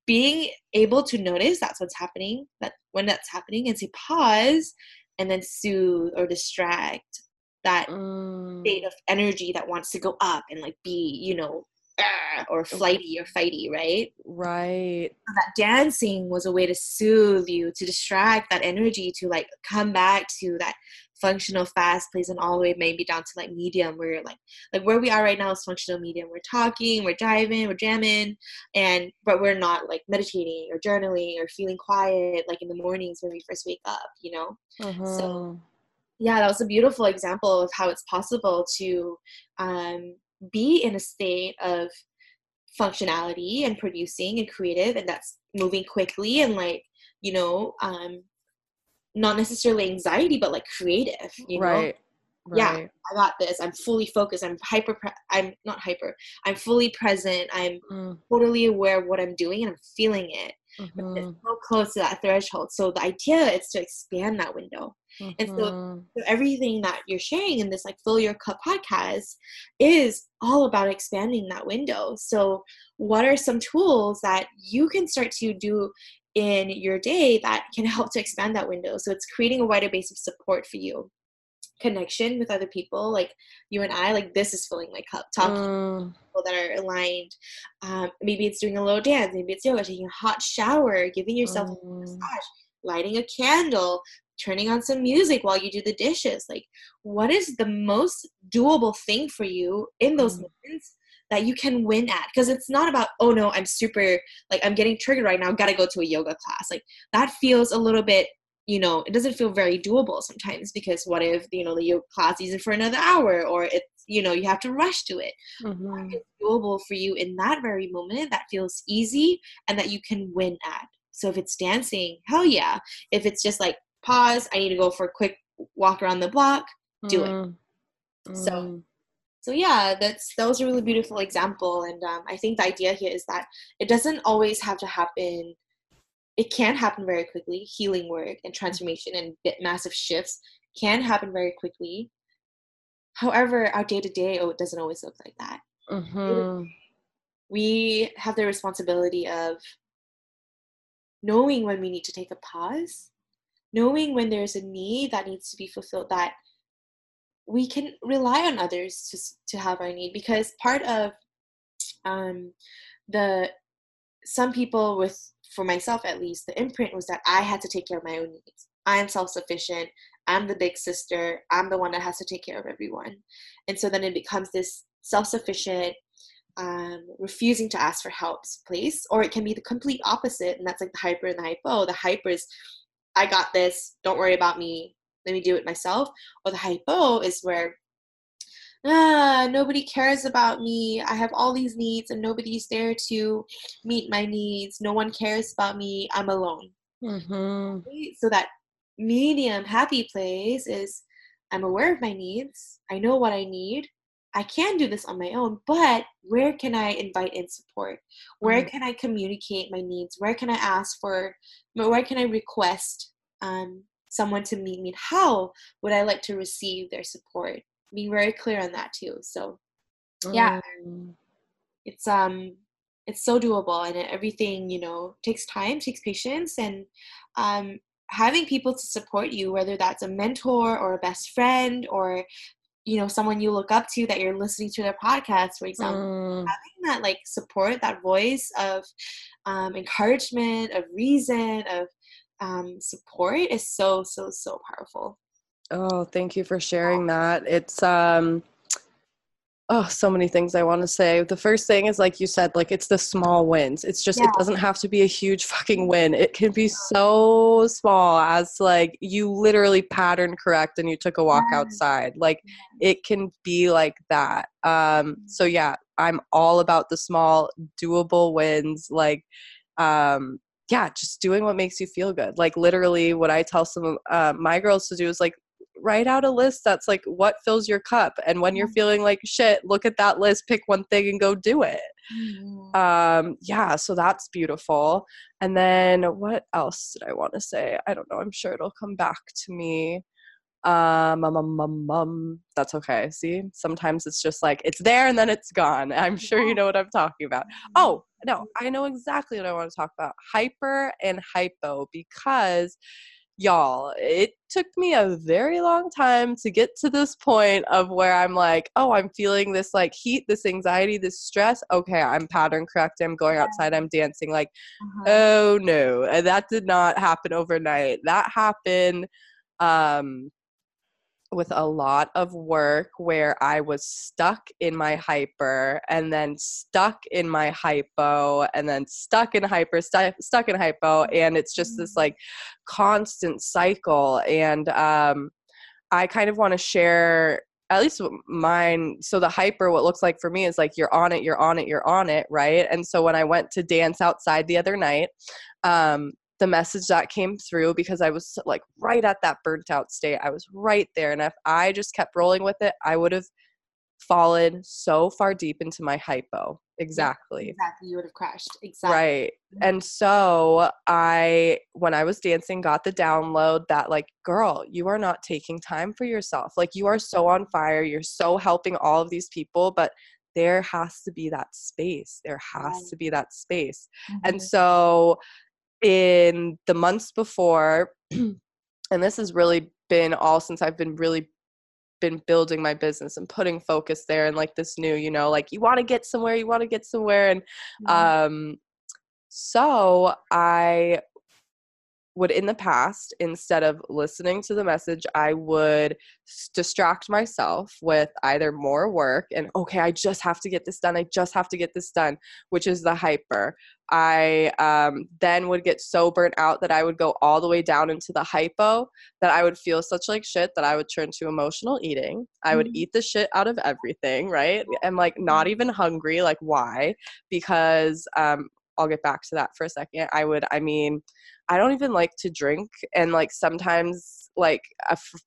being able to notice that's what's happening, that when that's happening, and say pause and then soothe or distract that Mm. state of energy that wants to go up and like be, you know, "Ah," or flighty or fighty, right? right So that dancing was a way to soothe you, to distract that energy, to like come back to that functional fast place and all the way maybe down to like medium where you're like like where we are right now is functional medium. We're talking, we're driving, we're jamming, and but we're not like meditating or journaling or feeling quiet like in the mornings when we first wake up, you know? uh-huh. yeah that was a beautiful example of how it's possible to um, be in a state of functionality and producing and creative and that's moving quickly and like you know um not necessarily anxiety but like creative you know? Right Yeah. i got this. I'm fully focused. I'm hyper pre- i'm not hyper. I'm fully present. I'm Mm, totally aware of what i'm doing and i'm feeling it. But mhm, it's so close to that threshold. So the idea is to expand that window. And so mhm. so everything that you're sharing in this like fill your cup podcast is all about expanding that window. So what are some tools that you can start to do in your day that can help to expand that window. So it's creating a wider base of support for you. Connection with other people like you and i like this is filling my cup. Talking Mm, people that are aligned. Um, maybe it's doing a little dance maybe it's yoga taking a hot shower giving yourself a mm, massage lighting a candle turning on some music while you do the dishes. Like what is the most doable thing for you in those Mm. moments that you can win at because it's not about oh no i'm super like i'm getting triggered right now gotta go to a yoga class like that feels a little bit you know it doesn't feel very doable sometimes because what if you know the yoga class isn't for another hour or it's you know you have to rush to it mm-hmm. it's doable for you in that very moment that feels easy and that you can win at so if it's dancing hell yeah if it's just like pause i need to go for a quick walk around the block do mm-hmm. it so mm-hmm. So yeah that's that was a really beautiful example and um, i think the idea here is that it doesn't always have to happen it can happen very quickly. Healing work and transformation and massive shifts can happen very quickly. However our day-to-day oh, it doesn't always look like that. Mm-hmm. we have the responsibility of knowing when we need to take a pause knowing when there's a need that needs to be fulfilled that we can rely on others to, to have our need because part of um, the some people with for myself at least the imprint was that i had to take care of my own needs. I am self-sufficient. I'm the big sister. I'm the one that has to take care of everyone. And so then it becomes this self-sufficient um, refusing to ask for help place or it can be the complete opposite and that's like the hyper and the hypo. The hyper is i got this. Don't worry about me let me do it myself. Or the hypo is where ah, nobody cares about me. I have all these needs and nobody's there to meet my needs. No one cares about me. I'm alone. Mm-hmm. So that medium happy place is I'm aware of my needs. I know what I need. I can do this on my own, but where can I invite in support? Where mm-hmm. can I communicate my needs? Where can I ask for, where can I request um, someone to meet me how would i like to receive their support being very clear on that too so yeah mm. it's um it's so doable and everything you know takes time takes patience and um having people to support you whether that's a mentor or a best friend or you know someone you look up to that you're listening to their podcast for example mm. having that like support that voice of um, encouragement of reason of um, support is so so so powerful. Oh thank you for sharing that. It's um oh so many things i want to say. The first thing is like you said like it's the small wins. It's just yeah. it doesn't have to be a huge fucking win. It can be so small as like you literally pattern correct and you took a walk outside. Like it can be like that. Um so yeah i'm all about the small doable wins. Like um yeah, just doing what makes you feel good. Like literally, what I tell some of uh, my girls to do is like write out a list that's like what fills your cup, and when you're mm-hmm. feeling like shit, look at that list, pick one thing, and go do it. Mm-hmm. Um, yeah, so that's beautiful. And then what else did I want to say? I don't know. I'm sure it'll come back to me um, um, um, um, that's okay. See, sometimes it's just like it's there and then it's gone. *laughs* I'm sure you know what I'm talking about. Oh, no, I know exactly what I want to talk about hyper and hypo because y'all, it took me a very long time to get to this point of where I'm like, oh, I'm feeling this like heat, this anxiety, this stress. Okay, I'm pattern correct. I'm going outside, I'm dancing. Like, uh-huh. oh no, that did not happen overnight. That happened um with a lot of work where I was stuck in my hyper and then stuck in my hypo and then stuck in hyper, stu- stuck in hypo. And it's just this like constant cycle. And um, I kind of want to share at least mine so the hyper what looks like for me is like you're on it you're on it you're on it right and so when i went to dance outside the other night um, the message that came through because I was like right at that burnt out state. I was right there. And if I just kept rolling with it, I would have fallen so far deep into my hypo. Exactly. Exactly. You would have crashed. Exactly. Right. Mm-hmm. And so I, when I was dancing, got the download that, like, girl, you are not taking time for yourself. Like, you are so on fire. You're so helping all of these people, but there has to be that space. There has right. to be that space. Mm-hmm. And so in the months before, and this has really been all since I've been really been building my business and putting focus there and like this new, you know, like you want to get somewhere, you want to get somewhere. And mm-hmm. um so I would in the past instead of listening to the message i would distract myself with either more work and okay i just have to get this done i just have to get this done which is the hyper. I um, then would get so burnt out that i would go all the way down into the hypo that i would feel such like shit that i would turn to emotional eating. I would Mhm. eat the shit out of everything right? And like not even hungry like why? Because um, i'll get back to that for a second i would i mean I don't even like to drink, and like sometimes like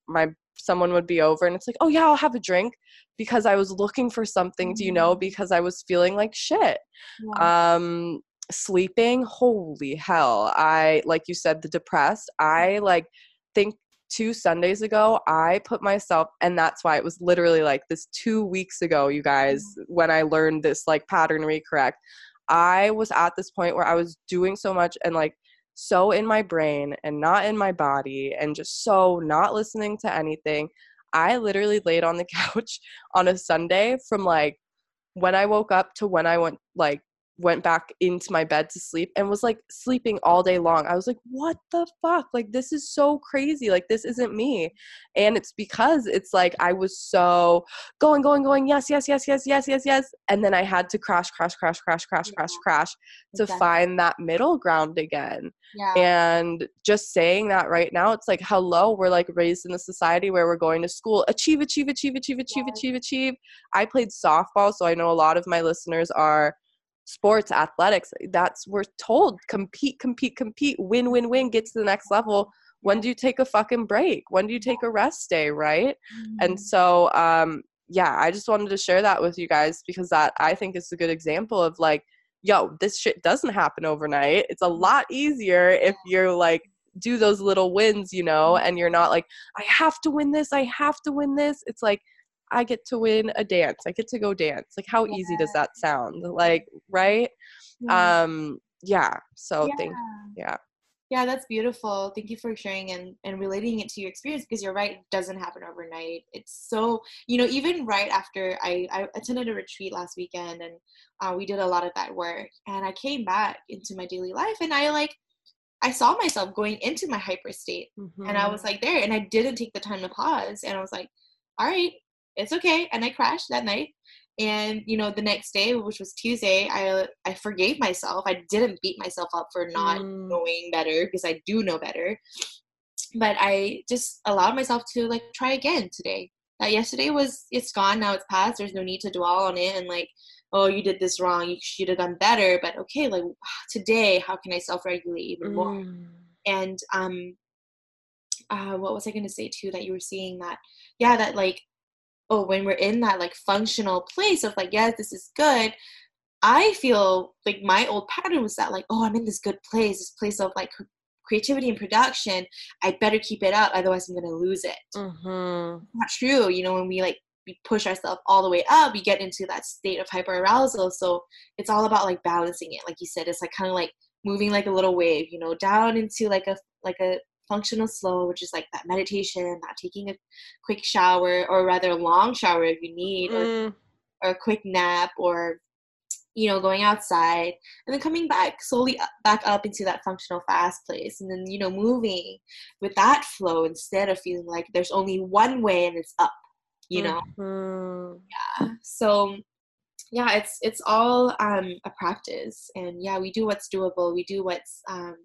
my someone would be over and it's like, oh yeah, I'll have a drink because I was looking for something, do you know, Mhm. because I was feeling like shit. Yeah. Um, sleeping, holy hell! I like you said, the depressed. I like think two Sundays ago, I put myself, and that's why it was literally like this two weeks ago, you guys, when I learned this like pattern recorrect. I was at this point where I was doing so much and like so in my brain and not in my body and just so not listening to anything. I literally laid on the *laughs* couch on a Sunday from like when I woke up to when I went like went back into my bed to sleep and was like sleeping all day long. I was like, what the fuck? Like this is so crazy. Like this isn't me. And it's because it's like I was so going, going, going, yes, yes, yes, yes, yes, yes, yes. And then I had to crash, crash, crash, crash, crash, crash, Yeah. crash to Exactly. find that middle ground again. Yeah. And just saying that right now, it's like, hello, we're like raised in a society where we're going to school, achieve, achieve, achieve, achieve, achieve, Yes. achieve, achieve. I played softball, so I know a lot of my listeners are sports athletics. That's we're told compete, compete, compete, win, win, win, get to the next level. When do you take a fucking break? When do you take a rest day, right? And Mhm. so um yeah, I just wanted to share that with you guys because that I think is a good example of like, yo, this shit doesn't happen overnight. It's a lot easier if you're like do those little wins, you know, and you're not like, I have to win this, I have to win this. It's like I get to win a dance. I get to go dance. Like how easy does that sound? Like, right? Yeah. Um yeah. So yeah. thank yeah. Yeah, that's beautiful. Thank you for sharing and, and relating it to your experience because you're right, it doesn't happen overnight. It's so, you know, even right after I, I attended a retreat last weekend and uh, we did a lot of that work and I came back into my daily life and I like, I saw myself going into my hyper state and I Mhm. was like there and I didn't take the time to pause and I was like, all right, it's okay. And I crashed that night. And you know, the next day, which was Tuesday, I I forgave myself. I didn't beat myself up for not Mm. knowing better because I do know better. But I just allowed myself to like try again today. That yesterday was it's gone now it's past. There's no need to dwell on it and like, oh, you did this wrong. You should have done better. But okay, like *sighs* today, how can I self-regulate even more? Mm. and um uh what was i going to say too that you were seeing that yeah that like oh when we're in that like functional place of like yes this is good i feel like my old pattern was that like oh i'm in this good place this place of like creativity and production i better keep it up otherwise i'm going to lose it Mhm. not true you know when we like we push ourselves all the way up we get into that state of hyper arousal so it's all about like balancing it like you said it's like kind of like moving like a little wave you know down into like a like a functional slow which is like that meditation not taking a quick shower or rather a long shower if you need or, Mm. or a quick nap or you know going outside and then coming back slowly up, back up into that functional fast place and then you know moving with that flow instead of feeling like there's only one way and it's up you know Mhm. so yeah it's it's all um a practice and yeah we do what's doable we do what's um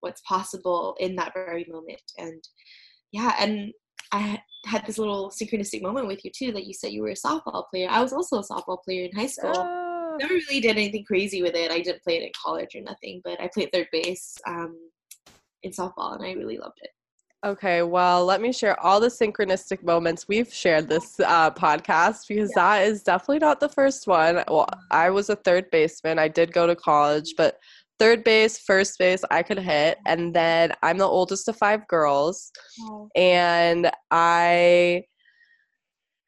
what's possible in that very moment. And yeah and i had- this little synchronistic moment with you too that you said you were a softball player. I was also a softball player in high school. Ah. never really did anything crazy with it. I didn't play it in college or nothing but i played third base um in softball and i really loved it. Okay, well, let me share all the synchronistic moments. We've shared this uh, podcast because that is definitely not the first one. Well, I was a third baseman. I did go to college, but third base, first base, I could hit. And then I'm the oldest of five girls. And I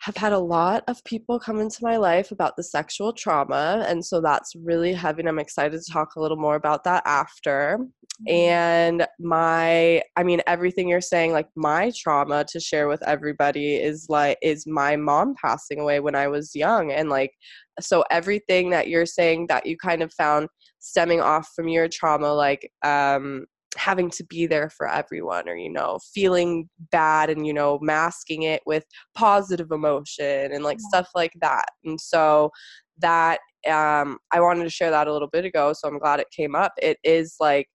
have had a lot of people come into my life about the sexual trauma. And so that's really heavy. And I'm excited to talk a little more about that after. Mm-hmm. And my, I mean, everything you're saying, like my trauma to share with everybody is like, is my mom passing away when I was young. And like, so everything that you're saying that you kind of found stemming off from your trauma, like, um, having to be there for everyone or you know feeling bad and you know masking it with positive emotion and like yeah. stuff like that and so that um i wanted to share that a little bit ago so i'm glad it came up it is like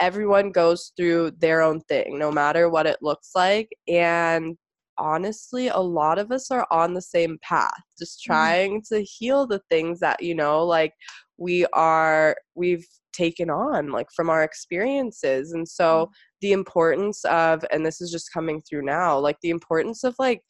everyone goes through their own thing no matter what it looks like and honestly a lot of us are on the same path just mm-hmm. trying mm-hmm. to heal the things that you know like we are we've taken on like from our experiences and so mm. the importance of and this is just coming through now like the importance of like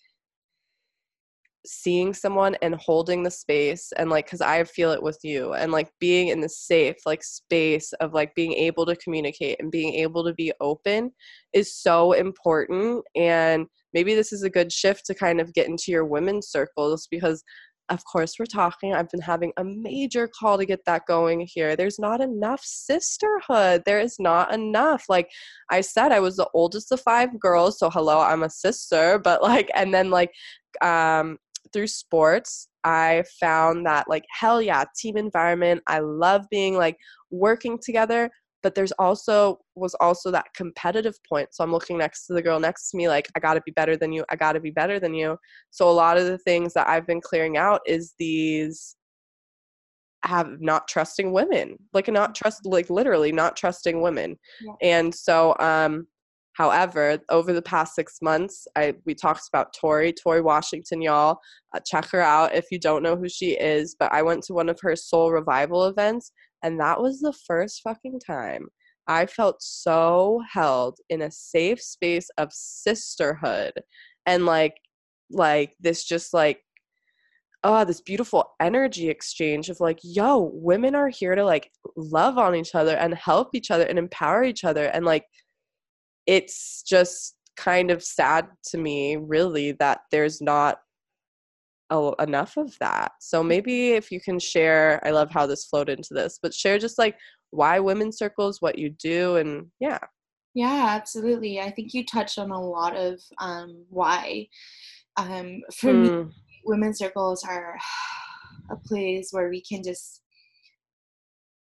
seeing someone and holding the space and like because i feel it with you and like being in the safe like space of like being able to communicate and being able to be open is so important and maybe this is a good shift to kind of get into your women's circles because of course we're talking i've been having a major call to get that going here. There's not enough sisterhood. There is not enough. Like i said i was the oldest of five girls so hello i'm a sister but like and then like um through sports i found that like hell yeah team environment i love being like working together but there's also was also that competitive point. So i'm looking next to the girl next to me like i got to be better than you. I got to be better than you. So a lot of the things that i've been clearing out is these have not trusting women like not mm-hmm. trust like literally not trusting women. Yeah. and so um however over the past six months i we talked about tori tori washington y'all. Uh, check her out if you don't know who she is but i went to one of her soul revival events and that was the first fucking time I felt so held in a safe space of sisterhood and like like this just like oh this beautiful energy exchange of like yo women are here to like love on each other and help each other and empower each other. And like it's just kind of sad to me really that there's not a, enough of that. So mm. maybe if you can share, I love how this flowed into this, but share just like why women's circles, what you do, and yeah. Yeah, absolutely. I think you touched on a lot of um, why. Um, for mm. me, women's circles are *sighs* a place where we can just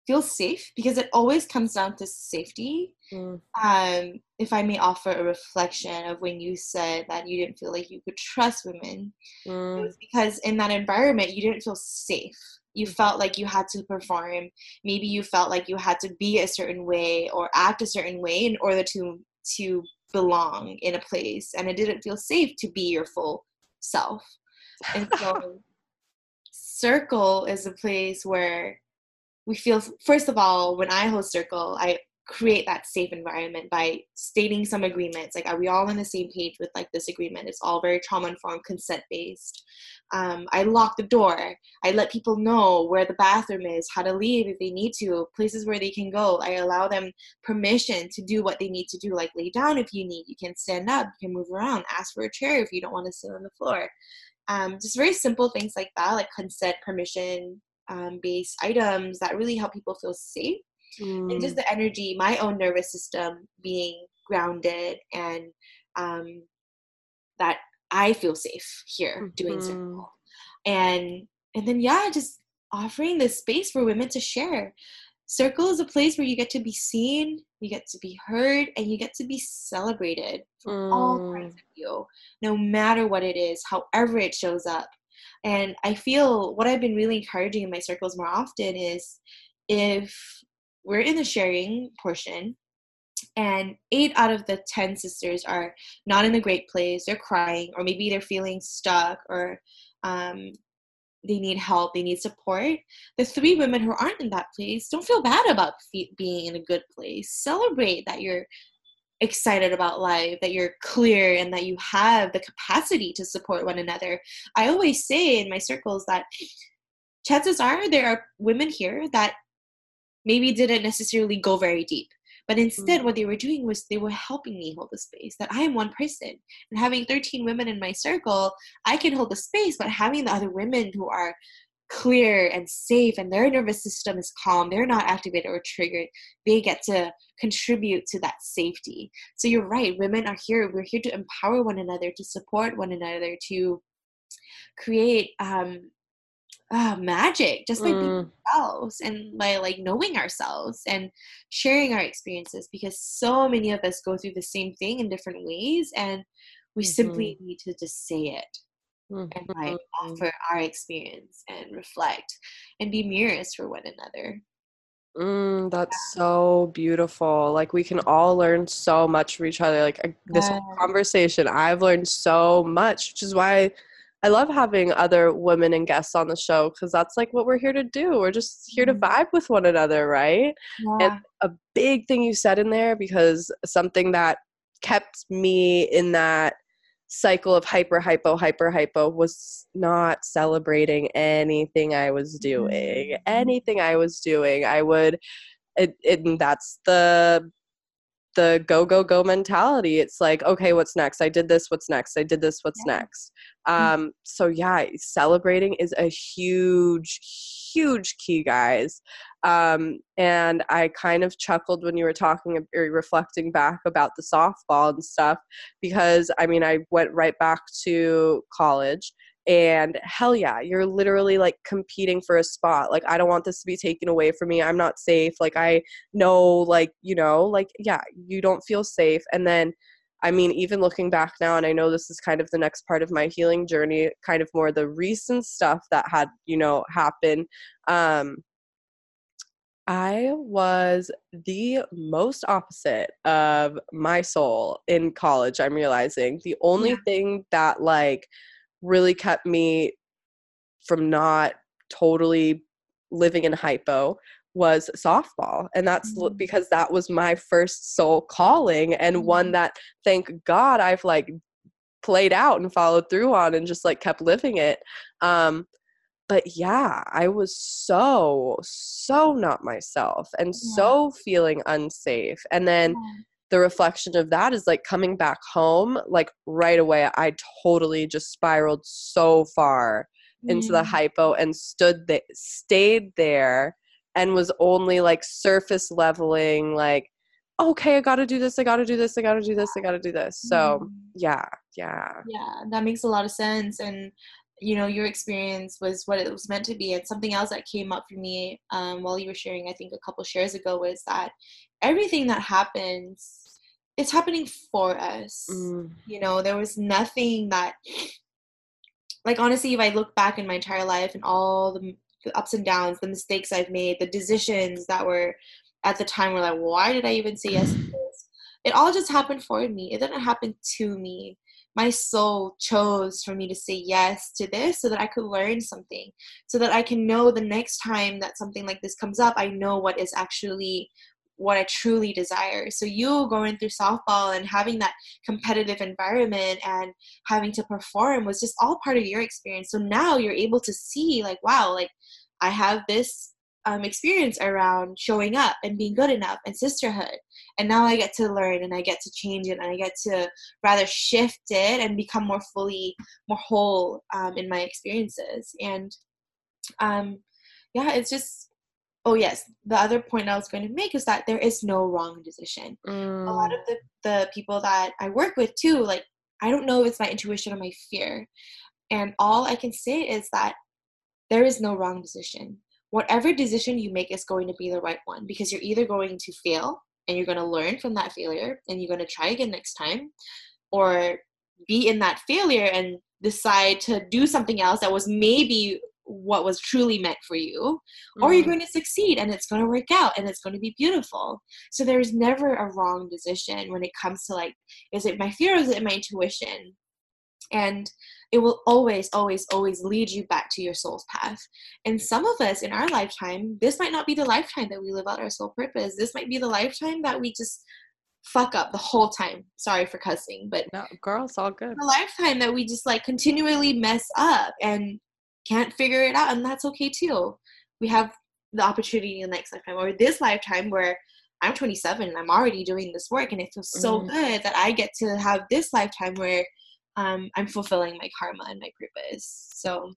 feel safe because it always comes down to safety. Mm. Um, if I may offer a reflection of when you said that you didn't feel like you could trust women, mm. it was because in that environment you didn't feel safe. You felt like you had to perform. Maybe you felt like you had to be a certain way or act a certain way in order to to belong in a place, and it didn't feel safe to be your full self. And *laughs* so, circle is a place where we feel first of all when i host circle i create that safe environment by stating some agreements. Like are we all on the same page with like this agreement? It's all very trauma informed consent based um, i lock the door. I let people know where the bathroom is how to leave if they need to places where they can go. I allow them permission to do what they need to do like lay down if you need. You can stand up you can move around ask for a chair if you don't want to sit on the floor. Um, just very simple things like that like consent permission um, based items that really help people feel safe mm. and just mm. the energy my own nervous system being grounded and um, that i feel safe here mm-hmm. doing circle and and then yeah just offering this space for women to share circle is a place where you get to be seen you get to be heard and you get to be celebrated for mm. all parts of you no matter what it is however it shows up and I feel what I've been really encouraging in my circles more often is if we're in the sharing portion and eight out of the 10 sisters are not in a great place, they're crying, or maybe they're feeling stuck, or um, they need help, they need support. The three women who aren't in that place don't feel bad about being in a good place. Celebrate that you're excited about life, that you're clear, and that you have the capacity to support one another. I always say in my circles that chances are there are women here that maybe didn't necessarily go very deep. But instead, mm. what they were doing was they were helping me hold the space. That I am one person, and having 13 women in my circle, I can hold the space. But having the other women who are clear and safe and their nervous system is calm. They're not activated or triggered. They get to contribute to that safety. So you're right women are here. We're here to empower one another to support one another to create um, uh, magic just by mm. being ourselves and by like knowing ourselves and sharing our experiences because so many of us go through the same thing in different ways and we mm-hmm. simply need to just say it mm-hmm. and like offer our experience and reflect and be mirrors for one another Mm, that's yeah. so beautiful. Like we can all learn so much from each other. Like uh, this yeah. conversation, I've learned so much, which is why I love having other women and guests on the show because that's like what we're here to do. We're just here mm-hmm. to vibe with one another, right? Yeah. And a big thing you said in there because something that kept me in that cycle of hyper hypo hyper hypo was not celebrating anything i was doing mm-hmm. anything i was doing. I would it, it that's the the go go go mentality. It's like okay what's next? I did this what's next? I did this what's yeah. next? Um so yeah celebrating is a huge huge key guys. Um and i kind of chuckled when you were talking or reflecting back about the softball and stuff because i mean i went right back to college and hell yeah you're literally like competing for a spot. Like i don't want this to be taken away from me. I'm not safe. Like i know like you know like yeah you don't feel safe. And then i mean even looking back now and i know this is kind of the next part of my healing journey kind of more the recent stuff that had you know happened um I was the most opposite of my soul in college. I'm realizing the only yeah. thing that like really kept me from not totally living in hypo was softball and that's mm-hmm. because that was my first soul calling and mm-hmm. one that thank god i've like played out and followed through on and just like kept living it um but yeah i was so so not myself and yeah. so feeling unsafe and then yeah the reflection of that is like coming back home like right away i totally just spiraled so far mm. into the mm. hypo and stood there stayed there and was only like surface leveling like okay i gotta do this i gotta do this i gotta do this i gotta do this so mm. yeah yeah yeah that makes a lot of sense and you know your experience was what it was meant to be and something else that came up for me um, while you were sharing i think a couple shares ago was that everything that happens it's happening for us. Mm. You know, there was nothing that like honestly if I look back in my entire life and all the, the ups and downs, the mistakes I've made, the decisions that were at the time were like, why did I even say yes to this? It all just happened for me. It didn't happen to me. My soul chose for me to say yes to this so that I could learn something, so that I can know the next time that something like this comes up, I know what is actually what I truly desire. So you going through softball and having that competitive environment and having to perform was just all part of your experience. So now you're able to see like, wow, like I have this um, experience around showing up and being good enough and sisterhood. And now I get to learn and I get to change it and I get to rather shift it and become more fully, more whole um, in my experiences. And um, yeah, it's just oh yes the other point i was going to make is that there is no wrong decision mm. a lot of mm. the, the people that i work with too like i don't know if it's my intuition or my fear and all i can say is that there is no wrong decision whatever decision you make is going to be the right one because you're either going to fail and you're going to learn from that failure and you're going to try again next time or be in that failure and decide to do something else that was maybe what was truly meant for you or you're mm-hmm. going to succeed? And it's going to work out and it's going to be beautiful. So there's never a wrong decision when it comes to like is it my fear or is it my intuition? And it will always always always lead you back to your soul's path. And some of us in our lifetime this might not be the lifetime that we live out our soul purpose. This might be the lifetime that we just fuck up the whole time. Sorry for cussing but no girls all good. the lifetime that we just like continually mess up. And can't figure it out, and that's okay too. We have the opportunity in the next lifetime or this lifetime where I'm 27 and I'm already doing this work, and it feels so mm. good that I get to have this lifetime where um, I'm fulfilling my karma and my purpose. So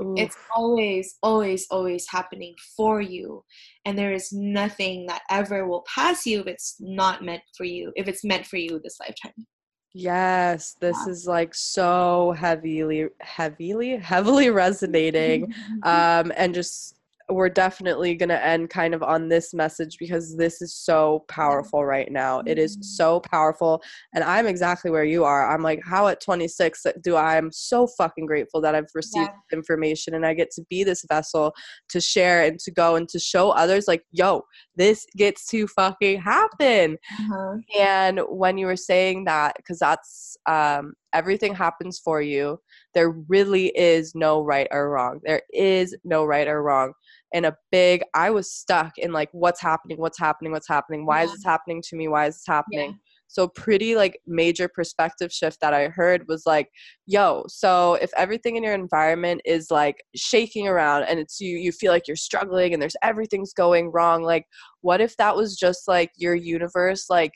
Ooh. it's always, always, always happening for you, and there is nothing that ever will pass you if it's not meant for you. If it's meant for you this lifetime. Yes, this yeah. is like so heavily, heavily, heavily resonating, *laughs* um, and just we're definitely going to end kind of on this message because this is so powerful right now. It is mm-hmm. so powerful. And I'm exactly where you are. I'm like, how at 26 do I? I'm so fucking grateful that I've received yeah. information and I get to be this vessel to share and to go and to show others, like, yo, this gets to fucking happen. Uh-huh. And when you were saying that, because that's um, everything happens for you, there really is no right or wrong. There is no right or wrong And a big i was stuck in like what's happening what's happening what's happening why yeah. is this happening to me why is this happening yeah. so pretty like major perspective shift that i heard was like yo so if everything in your environment is like shaking around and it's you you feel like you're struggling and there's everything's going wrong like what if that was just like your universe like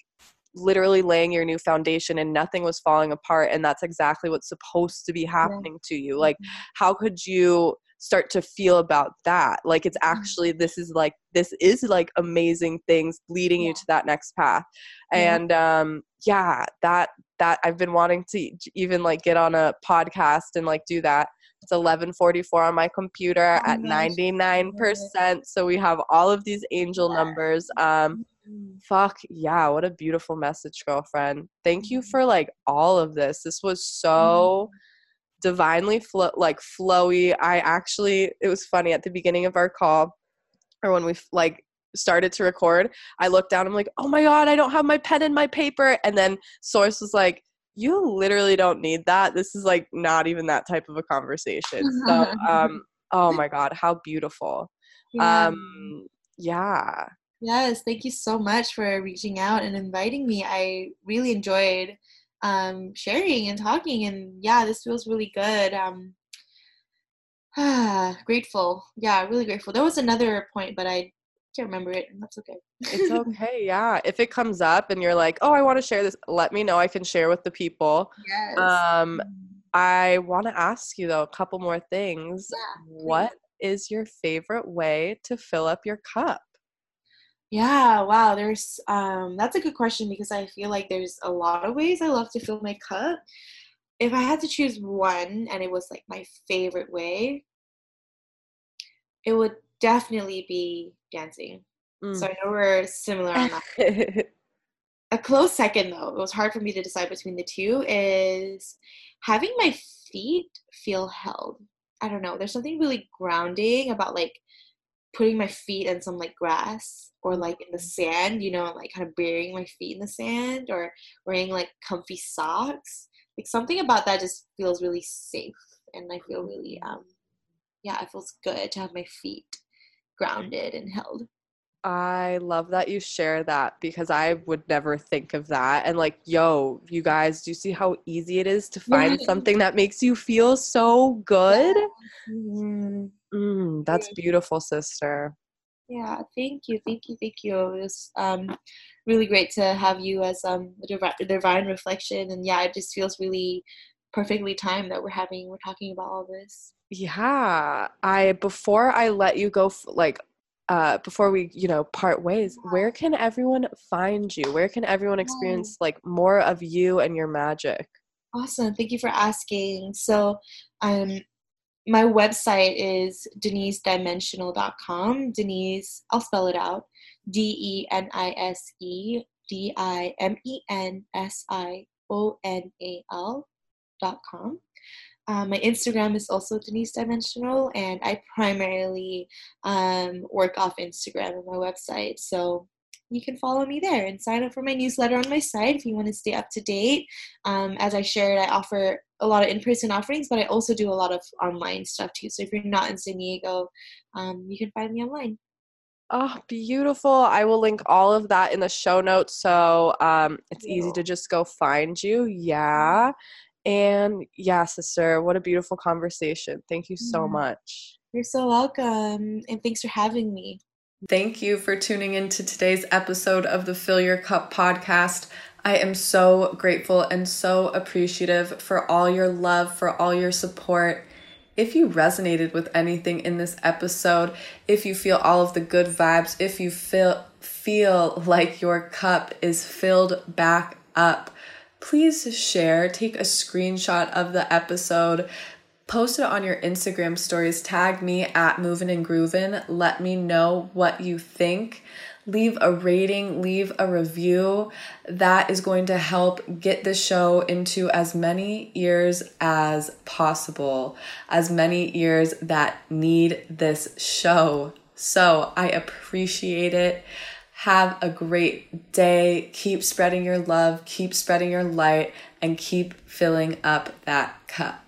literally laying your new foundation and nothing was falling apart and that's exactly what's supposed to be happening yeah. to you like mm-hmm. how could you start to feel about that like it's mm-hmm. actually this is like this is like amazing things leading yeah. you to that next path and um yeah that that i've been wanting to even like get on a podcast and like do that it's 1144 on my computer oh, at 99% so we have all of these angel yeah. numbers um. Fuck yeah what a beautiful message girlfriend. Thank you mm-hmm. for like all of this. This was so divinely flow like flowy. I actually it was funny at the beginning of our call or when we like started to record i looked down i'm like oh my god i don't have my pen and my paper. And then source was like you literally don't need that. This is like not even that type of a conversation. So *laughs* um oh my god how beautiful. Yeah. um yeah yes thank you so much for reaching out and inviting me i really enjoyed um, sharing and talking. And yeah, this feels really good. Um, ah, *sighs* grateful. Yeah, really grateful. There was another point, but I can't remember it, and that's okay. it's *laughs* okay. Yeah, if it comes up and you're like, "Oh, I want to share this," let me know. I can share with the people. Yes. Um, mm-hmm. I want to ask you though a couple more things. Yeah, what is your favorite way to fill up your cup? Yeah, wow. There's um that's a good question because I feel like there's a lot of ways I love to fill my cup. If I had to choose one and it was like my favorite way, it would definitely be dancing. Mm. So I know we're similar on that. *laughs* a close second though, it was hard for me to decide between the two is having my feet feel held. I don't know. There's something really grounding about like putting my feet in some like grass or like in the sand, you know, like kind of burying my feet in the sand or wearing like comfy socks. Like something about that just feels really safe and I feel really um yeah, it feels good to have my feet grounded and held. I love that you share that because I would never think of that. And like, yo, you guys, do you see how easy it is to find yeah. something that makes you feel so good? Yeah. Mm-hmm. Mm, that's beautiful, sister. Yeah, thank you, thank you, thank you. It was um, really great to have you as um, the divine reflection, and yeah, it just feels really perfectly timed that we're having we're talking about all this. Yeah, I before I let you go, like uh, before we you know part ways, where can everyone find you? Where can everyone experience like more of you and your magic? Awesome, thank you for asking. So, um, my website is denisedimensional.com. Denise, I'll spell it out D E N I Um, my Instagram is also Denise Dimensional, and I primarily um, work off Instagram and my website. So you can follow me there and sign up for my newsletter on my site if you want to stay up to date. Um, as I shared, I offer a lot of in-person offerings, but I also do a lot of online stuff too. So if you're not in San Diego, um, you can find me online. Oh, beautiful. I will link all of that in the show notes so um, it's easy to just go find you. Yeah. And yeah, sister, what a beautiful conversation. Thank you so mm-hmm. much. You're so welcome. And thanks for having me. Thank you for tuning in to today's episode of the Fill Your Cup podcast. I am so grateful and so appreciative for all your love, for all your support. If you resonated with anything in this episode, if you feel all of the good vibes, if you feel feel like your cup is filled back up, please share, take a screenshot of the episode, post it on your Instagram stories, tag me at Movin' and Groovin'. Let me know what you think. Leave a rating, leave a review. That is going to help get the show into as many ears as possible, as many ears that need this show. So I appreciate it. Have a great day. Keep spreading your love, keep spreading your light, and keep filling up that cup.